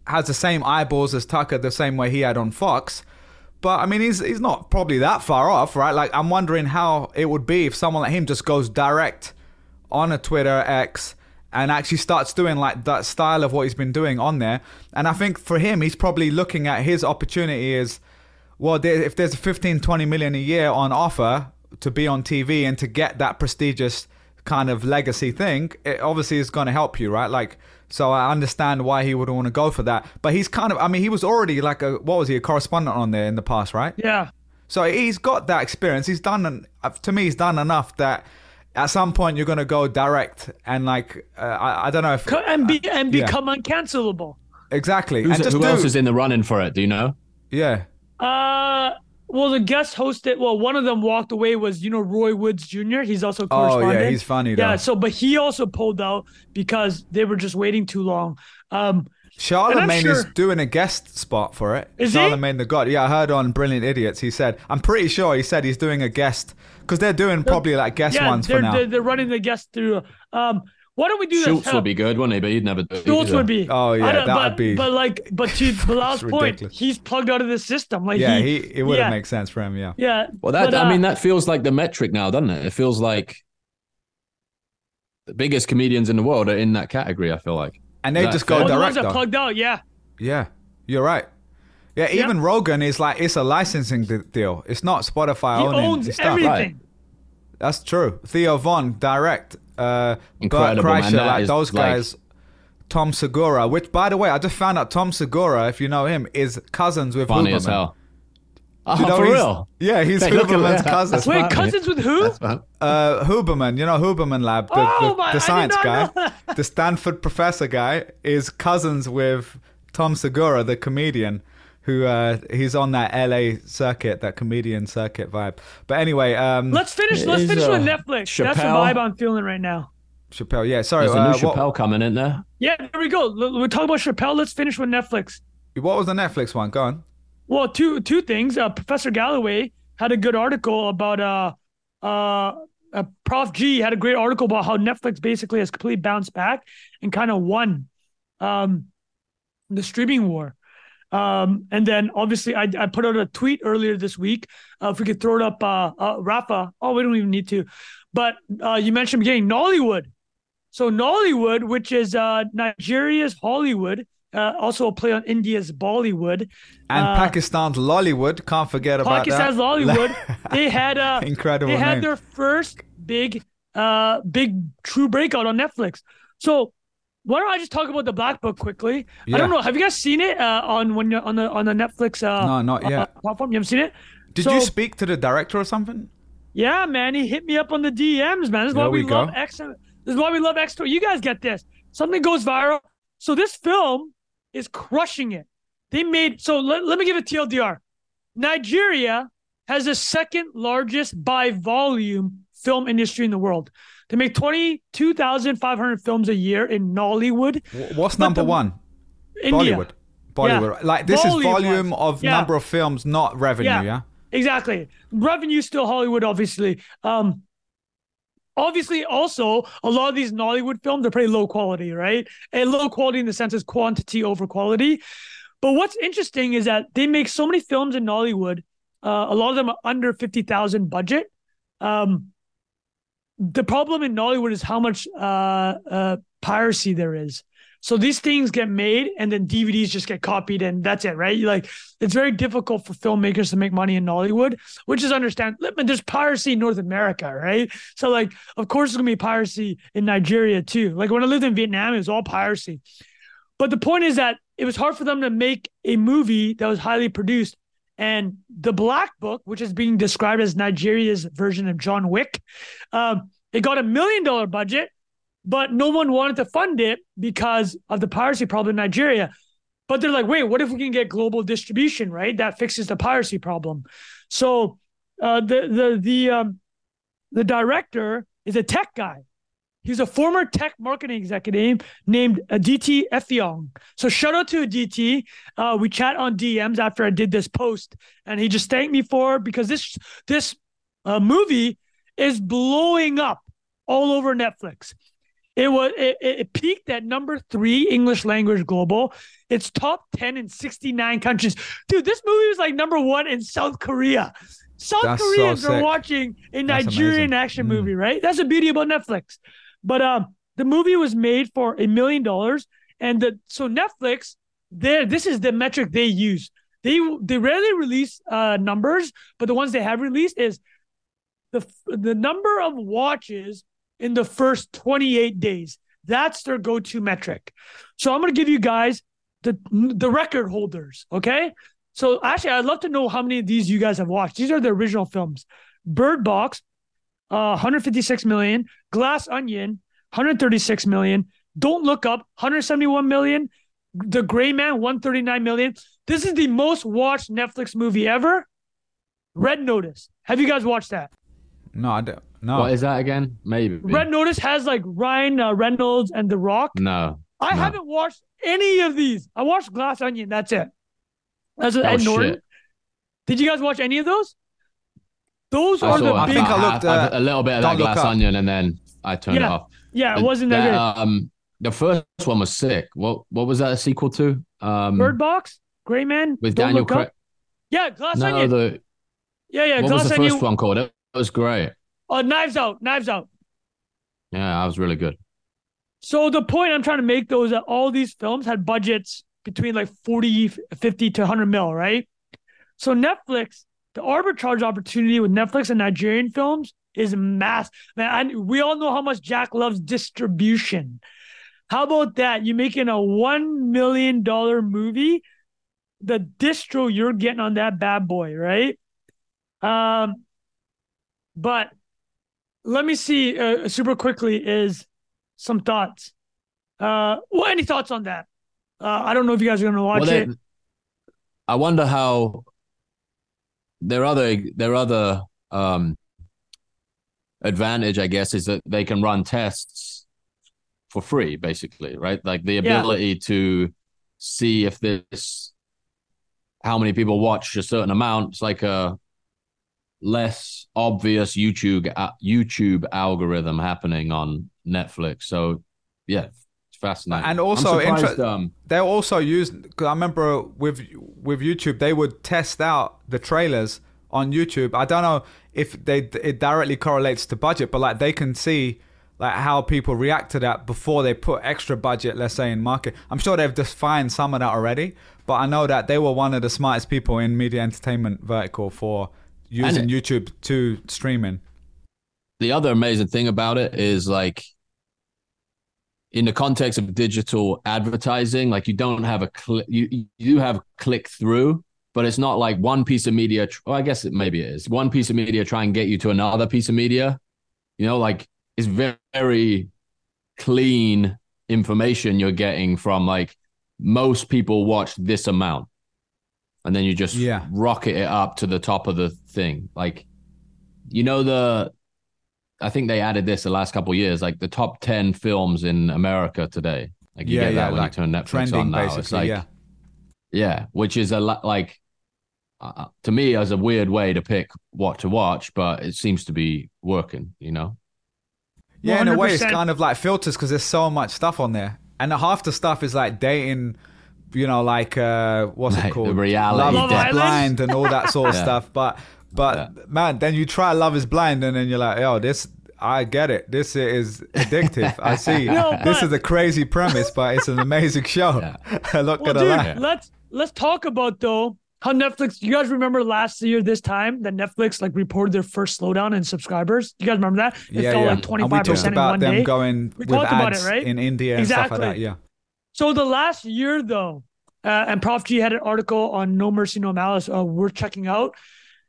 has the same eyeballs as Tucker the same way he had on Fox. But I mean, he's he's not probably that far off, right? Like I'm wondering how it would be if someone like him just goes direct on a Twitter X and actually starts doing like that style of what he's been doing on there. And I think for him, he's probably looking at his opportunity as well. If there's 15, 20 million a year on offer to be on TV and to get that prestigious kind of legacy thing, it obviously is going to help you, right? Like so I understand why he would want to go for that. But he's kind of, I mean, he was already like a, what was he, a correspondent on there in the past, right? Yeah. So he's got that experience. He's done, uh, to me, he's done enough that at some point you're going to go direct and like, uh, I, I don't know if. And, be, and become yeah. uncancelable. Exactly. Who's, and who do, else is in the running for it? Do you know? Yeah. Uh, well, the guest hosted. Well, one of them walked away. Was you know Roy Woods Jr. He's also correspondent. Oh yeah, he's funny. Though. Yeah. So, but he also pulled out because they were just waiting too long. Um, Charlemagne sure, is doing a guest spot for it. Is Charlemagne he? the God. Yeah, I heard on Brilliant Idiots. He said, I'm pretty sure he said he's doing a guest because they're doing probably like guest yeah, ones for now. They're, they're running the guest through. Um, why don't we do that? Schulz this? would be good, wouldn't he? But he'd never do it. Schulz would be. Oh yeah, that would be. But like, but to *laughs* Bilal's point, he's plugged out of the system. Like, yeah, he, he it would yeah. make sense for him. Yeah. Yeah. Well, that but, uh, I mean, that feels like the metric now, doesn't it? It feels like the biggest comedians in the world are in that category. I feel like, and they just go oh, direct. The ones that plugged out, yeah. Yeah, you're right. Yeah, even yeah. Rogan is like it's a licensing deal. It's not Spotify he owning owns stuff. everything. Right. That's true. Theo Von direct uh, Incredible, Bert Kreischer, man. like those like... guys. Tom Segura, which by the way, I just found out Tom Segura, if you know him, is cousins with Funny Huberman. as hell. Oh, you know for real? Yeah, he's Hey, Huberman's that. cousin. That's Wait, funny. cousins with who? Uh, Huberman, you know Huberman Lab, the, Oh, the, my- I the science guy, the Stanford professor guy, is cousins with Tom Segura, the comedian, who uh, he's on that LA circuit, that comedian circuit vibe. But anyway, um, Let's finish. Let's finish with uh, Netflix. That's the vibe I'm feeling right now. Chappelle, yeah, sorry, There's a uh, new what, Chappelle coming in there. Yeah, there we go. L- We're talking about Chappelle. Let's finish with Netflix. what was the Netflix one? Go on. Well, two two things. Uh, Professor Galloway had a good article about uh uh. Uh, Prof G had a great article about how Netflix basically has completely bounced back and kind of won um, the streaming war. Um, and then obviously I, I put out a tweet earlier this week. Uh, if we could throw it up, uh, uh, Rafa. Oh, we don't even need to. But uh, you mentioned getting Nollywood. So Nollywood, which is uh, Nigeria's Hollywood, uh, also a play on India's Bollywood. And Pakistan's Lollywood, can't forget about Pakistan's that. Hollywood. *laughs* They had uh, Incredible they had name. their first big uh big true breakout on Netflix. So why don't I just talk about the Black Book quickly? I don't know. Have you guys seen it uh, on when you're on the on the Netflix uh, No, not uh, yet. platform? You haven't seen it? Did So- you speak to the director or something? Yeah, man. He hit me up on the DMs, man. This is why we, we go. love X. This is why we love X. You guys get this. Something goes viral. So this film is crushing it. They made so let, let me give a TLDR. Nigeria has the second largest by volume film industry in the world. They make 22,500 films a year in Nollywood, What's number the- one? India. Bollywood. Bollywood. Like this is Volume-wise. volume of Yeah. number of films, not revenue. Yeah. Yeah. Exactly. Revenue still Hollywood, obviously. Um, obviously, also a lot of these Nollywood films are pretty low quality, right? And low quality in the sense is quantity over quality. But what's interesting is that they make so many films in Nollywood. Uh, a lot of them are under fifty thousand budget. Um, the problem in Nollywood is how much uh, uh, piracy there is. So these things get made and then DVDs just get copied and that's it, right? You like it's very difficult for filmmakers to make money in Nollywood, which is understand. There's piracy in North America, right? So like, of course, there's gonna be piracy in Nigeria too. Like when I lived in Vietnam, it was all piracy. But the point is that it was hard for them to make a movie that was highly produced. And the Black Book, which is being described as Nigeria's version of John Wick, um, it got a million dollar budget, but no one wanted to fund it because of the piracy problem in Nigeria. But they're like, wait, what if we can get global distribution, right? That fixes the piracy problem. So uh, the the the um, the director is a tech guy. He's a former tech marketing executive named Editi Effiòng. So shout out to Editi. Uh, we chat on DMs after I did this post, and he just thanked me for it because this this uh, movie is blowing up all over Netflix. It was it, it peaked at number three English language global. It's top ten in sixty nine countries. Dude, this movie was like number one in South Korea. South That's so Koreans are watching a That's Nigerian amazing. action Mm. movie, right? That's the beauty about Netflix. But um, the movie was made for a million dollars, and the so Netflix, there, this is the metric they use. They they rarely release uh numbers, but the ones they have released is the the number of watches in the first 28 days. That's their go-to metric. So I'm going to give you guys the the record holders, okay? So actually I'd love to know how many of these you guys have watched. These are the original films. Bird Box uh 156 million, Glass Onion 136 million, Don't Look Up 171 million, The Gray Man 139 million. This is the most watched Netflix movie ever. Red Notice. Have you guys watched that? No, I don't. No. What is that again? Maybe. Red Notice has like Ryan uh, Reynolds and The Rock. No. I No. haven't watched any of these. I watched Glass Onion. That's it. That's with Oh, Ed Norton. shit. Did you guys watch any of those? Those I are saw the I big. think I looked, half- uh, a little bit of that glass onion, and then I turned it off. yeah, it The- wasn't that the, good. Um, the first one was sick. What what was that a sequel to? Um, Bird Box, Gray Man, with Don't Daniel Craig. Yeah, Glass No, Onion. the yeah, yeah, what Glass was the Onion. first one called? It was great. Uh, Knives Out, Knives Out. Yeah, that was really good. So the point I'm trying to make though is that all these films had budgets between like 40, 50 to 100 mil, right? So Netflix, the arbitrage opportunity with Netflix and Nigerian films is mass. Man, I, we all know how much Jack loves distribution. How about that? You're making a one million dollar movie the distro you're getting on that bad boy, right? Um, but let me see uh, super quickly is some thoughts. Uh, well, any thoughts on that? Uh, I don't know if you guys are going to watch Well, it. I wonder how their other their other um advantage, I guess, is that they can run tests for free, basically, right? Like the Yeah. ability to see if this how many people watch a certain amount. It's like a less obvious YouTube uh, YouTube algorithm happening on Netflix. So yeah, fascinating. And also inter- um, they also used because I remember with with YouTube they would test out the trailers on YouTube. I don't know if they it directly correlates to budget, but like they can see like how people react to that before they put extra budget, let's say in market. I'm sure they've defined some of that already, but I know that they were one of the smartest people in media entertainment vertical for using And- YouTube to streaming. the other amazing thing about it is like in the context of digital advertising like you don't have a cl- you you do have click through but it's not like one piece of media well, i guess it maybe it is. One piece of media try and get you to another piece of media. You know like it's very, very clean information you're getting from like most people watch this amount. And then you just Yeah. rocket it up to the top of the thing. Like you know the I think they added this the last couple of years, like the top ten films in America today. Like you Yeah, get yeah, that when like you turn Netflix Trending on now. It's like, yeah. yeah, which is a lot like uh, to me as a weird way to pick what to watch, but it seems to be working. You know, Yeah, in a way, it's kind of like filters because there's so much stuff on there, and half the stuff is like dating, you know, like uh, what's Like it called, the reality Love, Love Island? Blind, and all that sort of *laughs* Yeah. stuff. But but man, then you try Love is Blind, and then you're like, oh, this. I get it. This is addictive. I see. *laughs* No, this is a crazy premise, but it's an amazing show. *laughs* I'm not Well, gonna dude, lie. let's let's talk about though how Netflix. You guys remember last year this time that Netflix like reported their first slowdown in subscribers. You guys remember that? It yeah, fell yeah. like and we talked in about one them day. going We with talked about it, ads right? in India and stuff like that. Exactly. Yeah. So the last year though, uh, and Prof G had an article on No Mercy No Malice. Uh, we're checking out.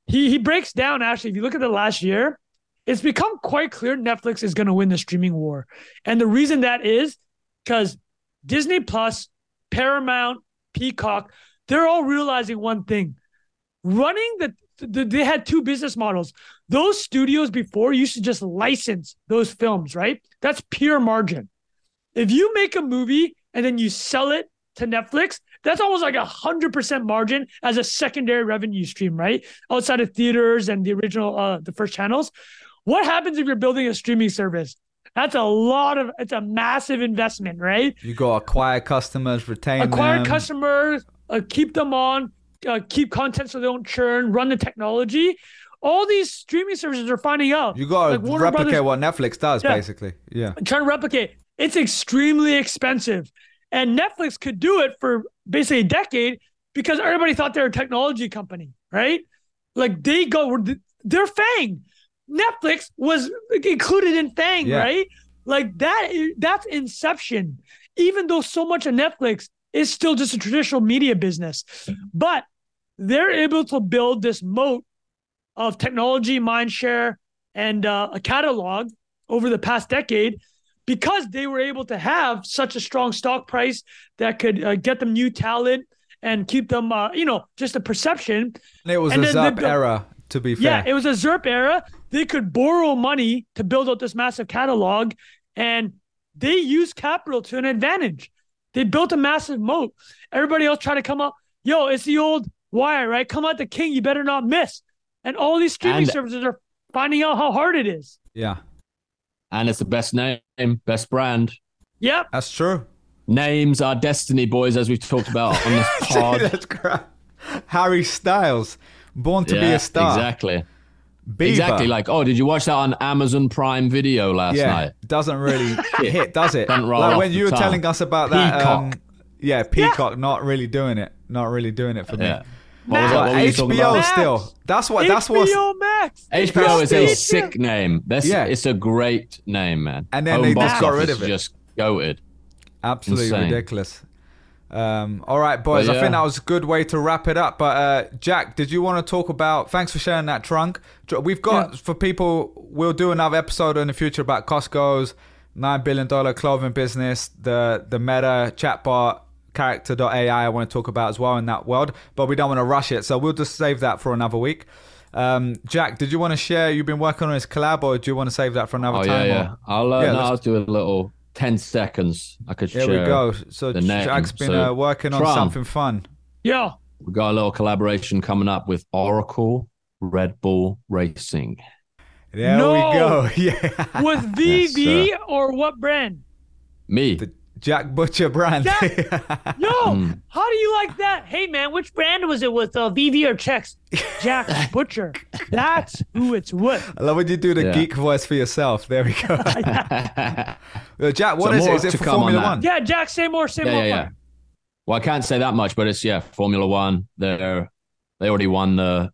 He he breaks down actually. If you look at the last year, it's become quite clear Netflix is going to win the streaming war, and the reason that is because Disney Plus, Paramount, Peacock, they're all realizing one thing: running the, the they had two business models. Those studios before used to just license those films, right? That's pure margin. If you make a movie and then you sell it to Netflix, that's almost like a hundred percent margin as a secondary revenue stream, right? Outside of theaters and the original, uh, the first channels. What happens if you're building a streaming service? That's a lot of, it's a massive investment, right? You got acquire customers, retain Acquire them. customers, uh, keep them on, uh, keep content so they don't churn, run the technology. All these streaming services are finding out. You got to Like replicate Brothers- what Netflix does, Yeah. basically. Yeah. trying to replicate. It's extremely expensive. And Netflix could do it for basically a decade because everybody thought they're a technology company, right? Like they go, they're FAANG. Netflix was included in FAANG, Yeah. right? Like that, that's inception. Even though so much of Netflix is still just a traditional media business, but they're able to build this moat of technology, mindshare, and uh, a catalog over the past decade because they were able to have such a strong stock price that could uh, get them new talent and keep them, uh, you know, just a perception. And it was And a then they era, to be fair. Yeah, it was a ZIRP era. They could borrow money to build out this massive catalog, and they used capital to an advantage. They built a massive moat. Everybody else tried to come up. Yo, it's the old wire, right? Come out the king, you better not miss. And all these streaming And- services are finding out how hard it is. yeah, and it's the best name, best brand. Yep. that's true. Names are destiny, boys, as we've talked about on this *laughs* pod. that's crap. Harry Styles, born to be a star. Exactly. Bieber. Exactly. Like, oh, did you watch that on Amazon Prime Video last yeah, night? doesn't really *laughs* hit, does it? Doesn't roll like off when the you were tongue. telling us about that. Um, Peacock. yeah, Peacock not really doing it. Not really doing it for me. Yeah. What was that? What were you talking HBO about? still. That's what. That's what. HBO. Max. HBO is a sick name. That's Yeah. it's a great name, man. And then Home they box just got rid office of it. Just goated. Absolutely Insane. ridiculous. Um, all right, boys. I yeah. think that was a good way to wrap it up. But uh, Jack, did you want to talk about? Thanks for sharing that Trung. Tr- We've got Yeah. for people. We'll do another episode in the future about Costco's nine billion dollar clothing business, the the Meta chatbot character.ai. I want to talk about as well in that world, but we don't want to rush it, so we'll just save that for another week. Um, Jack, did you want to share? You've been working on this collab, or do you want to save that for another Oh time? yeah. Or? I'll uh, Yeah, no, I'll do a little ten seconds. I could share. There we go. So. Jack's been So, uh, working on Tron. something fun. Yeah. We got a little collaboration coming up with Oracle Red Bull Racing. There No! we go. *laughs* Yeah. With Yes, VV sir. or what brand? Me. The Jack Butcher brand. Jack- *laughs* Yo, Mm. how do you like that? Hey man, which brand was it with? Uh, VV or Chex? Jack *laughs* Butcher. That's who it's with. I love when you do the Yeah. geek voice for yourself. There we go. *laughs* yeah, Jack, what So is it? more it to for come on Formula that. One? Yeah, Jack, say more, say yeah, more. yeah. yeah. Well, I can't say that much, but it's yeah, Formula One. They're they already won the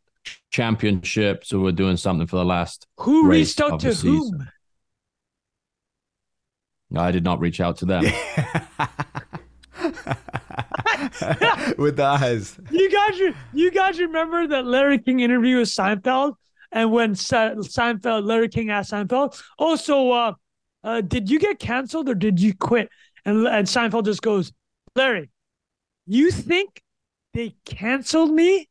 championship, so we're doing something for the last. Who race reached out of to the season. whom? I did not reach out to them. *laughs* With the eyes. You guys, you guys remember that Larry King interview with Seinfeld, and when Seinfeld, Larry King asked Seinfeld, "Oh, so uh, uh, did you get canceled or did you quit?" And and Seinfeld just goes, "Larry, you think they canceled me?"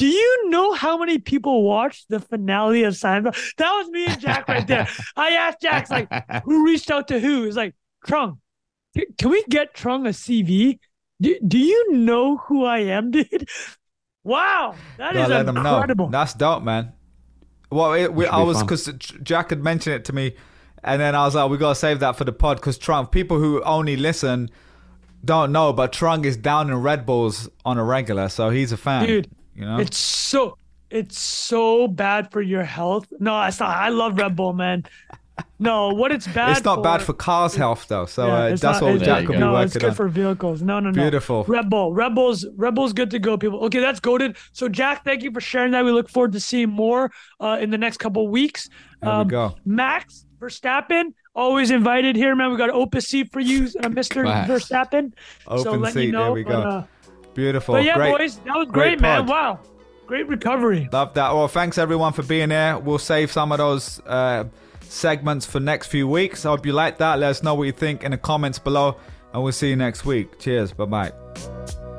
Do you know how many people watched the finale of Seinfeld? That was me and Jack right there. I asked Jack's like, *laughs* who reached out to who? He's like, Trung, can we get Trung a CV? Do, do you know who I am, *laughs* dude? Wow, that is Gotta let them incredible. know. That's dope, man. Well, it, we, I be was because Jack had mentioned it to me, and then I was like, we gotta save that for the pod because Trump. People who only listen don't know, but Trung is down in Red Bulls on a regular, so he's a fan. Dude, you know. It's so it's so bad for your health. No, it's not. I love Red Bull, man. No, what it's bad. It's not bad for cars' health though, so Yeah, uh, that's not- it's- Jack could be No, working it's good on. for vehicles. No, no, no. Beautiful. Red Bull, Red Bull's, Red Bull's good to go, people. Okay, that's goaded. So, Jack, thank you for sharing that. We look forward to seeing more uh, in the next couple weeks. There we go. Max Verstappen, always invited here, man. We got an open seat for you, uh, Mr. Verstappen. so Open let seat. you know. there we go. Uh, Beautiful. but yeah, Great. boys, that was great great, man. Wow, great recovery. Love that. Well, thanks everyone for being here. We'll save some of those uh, segments for next few weeks. I hope you like that. Let us know what you think in the comments below, and we'll see you next week. Cheers. Bye bye.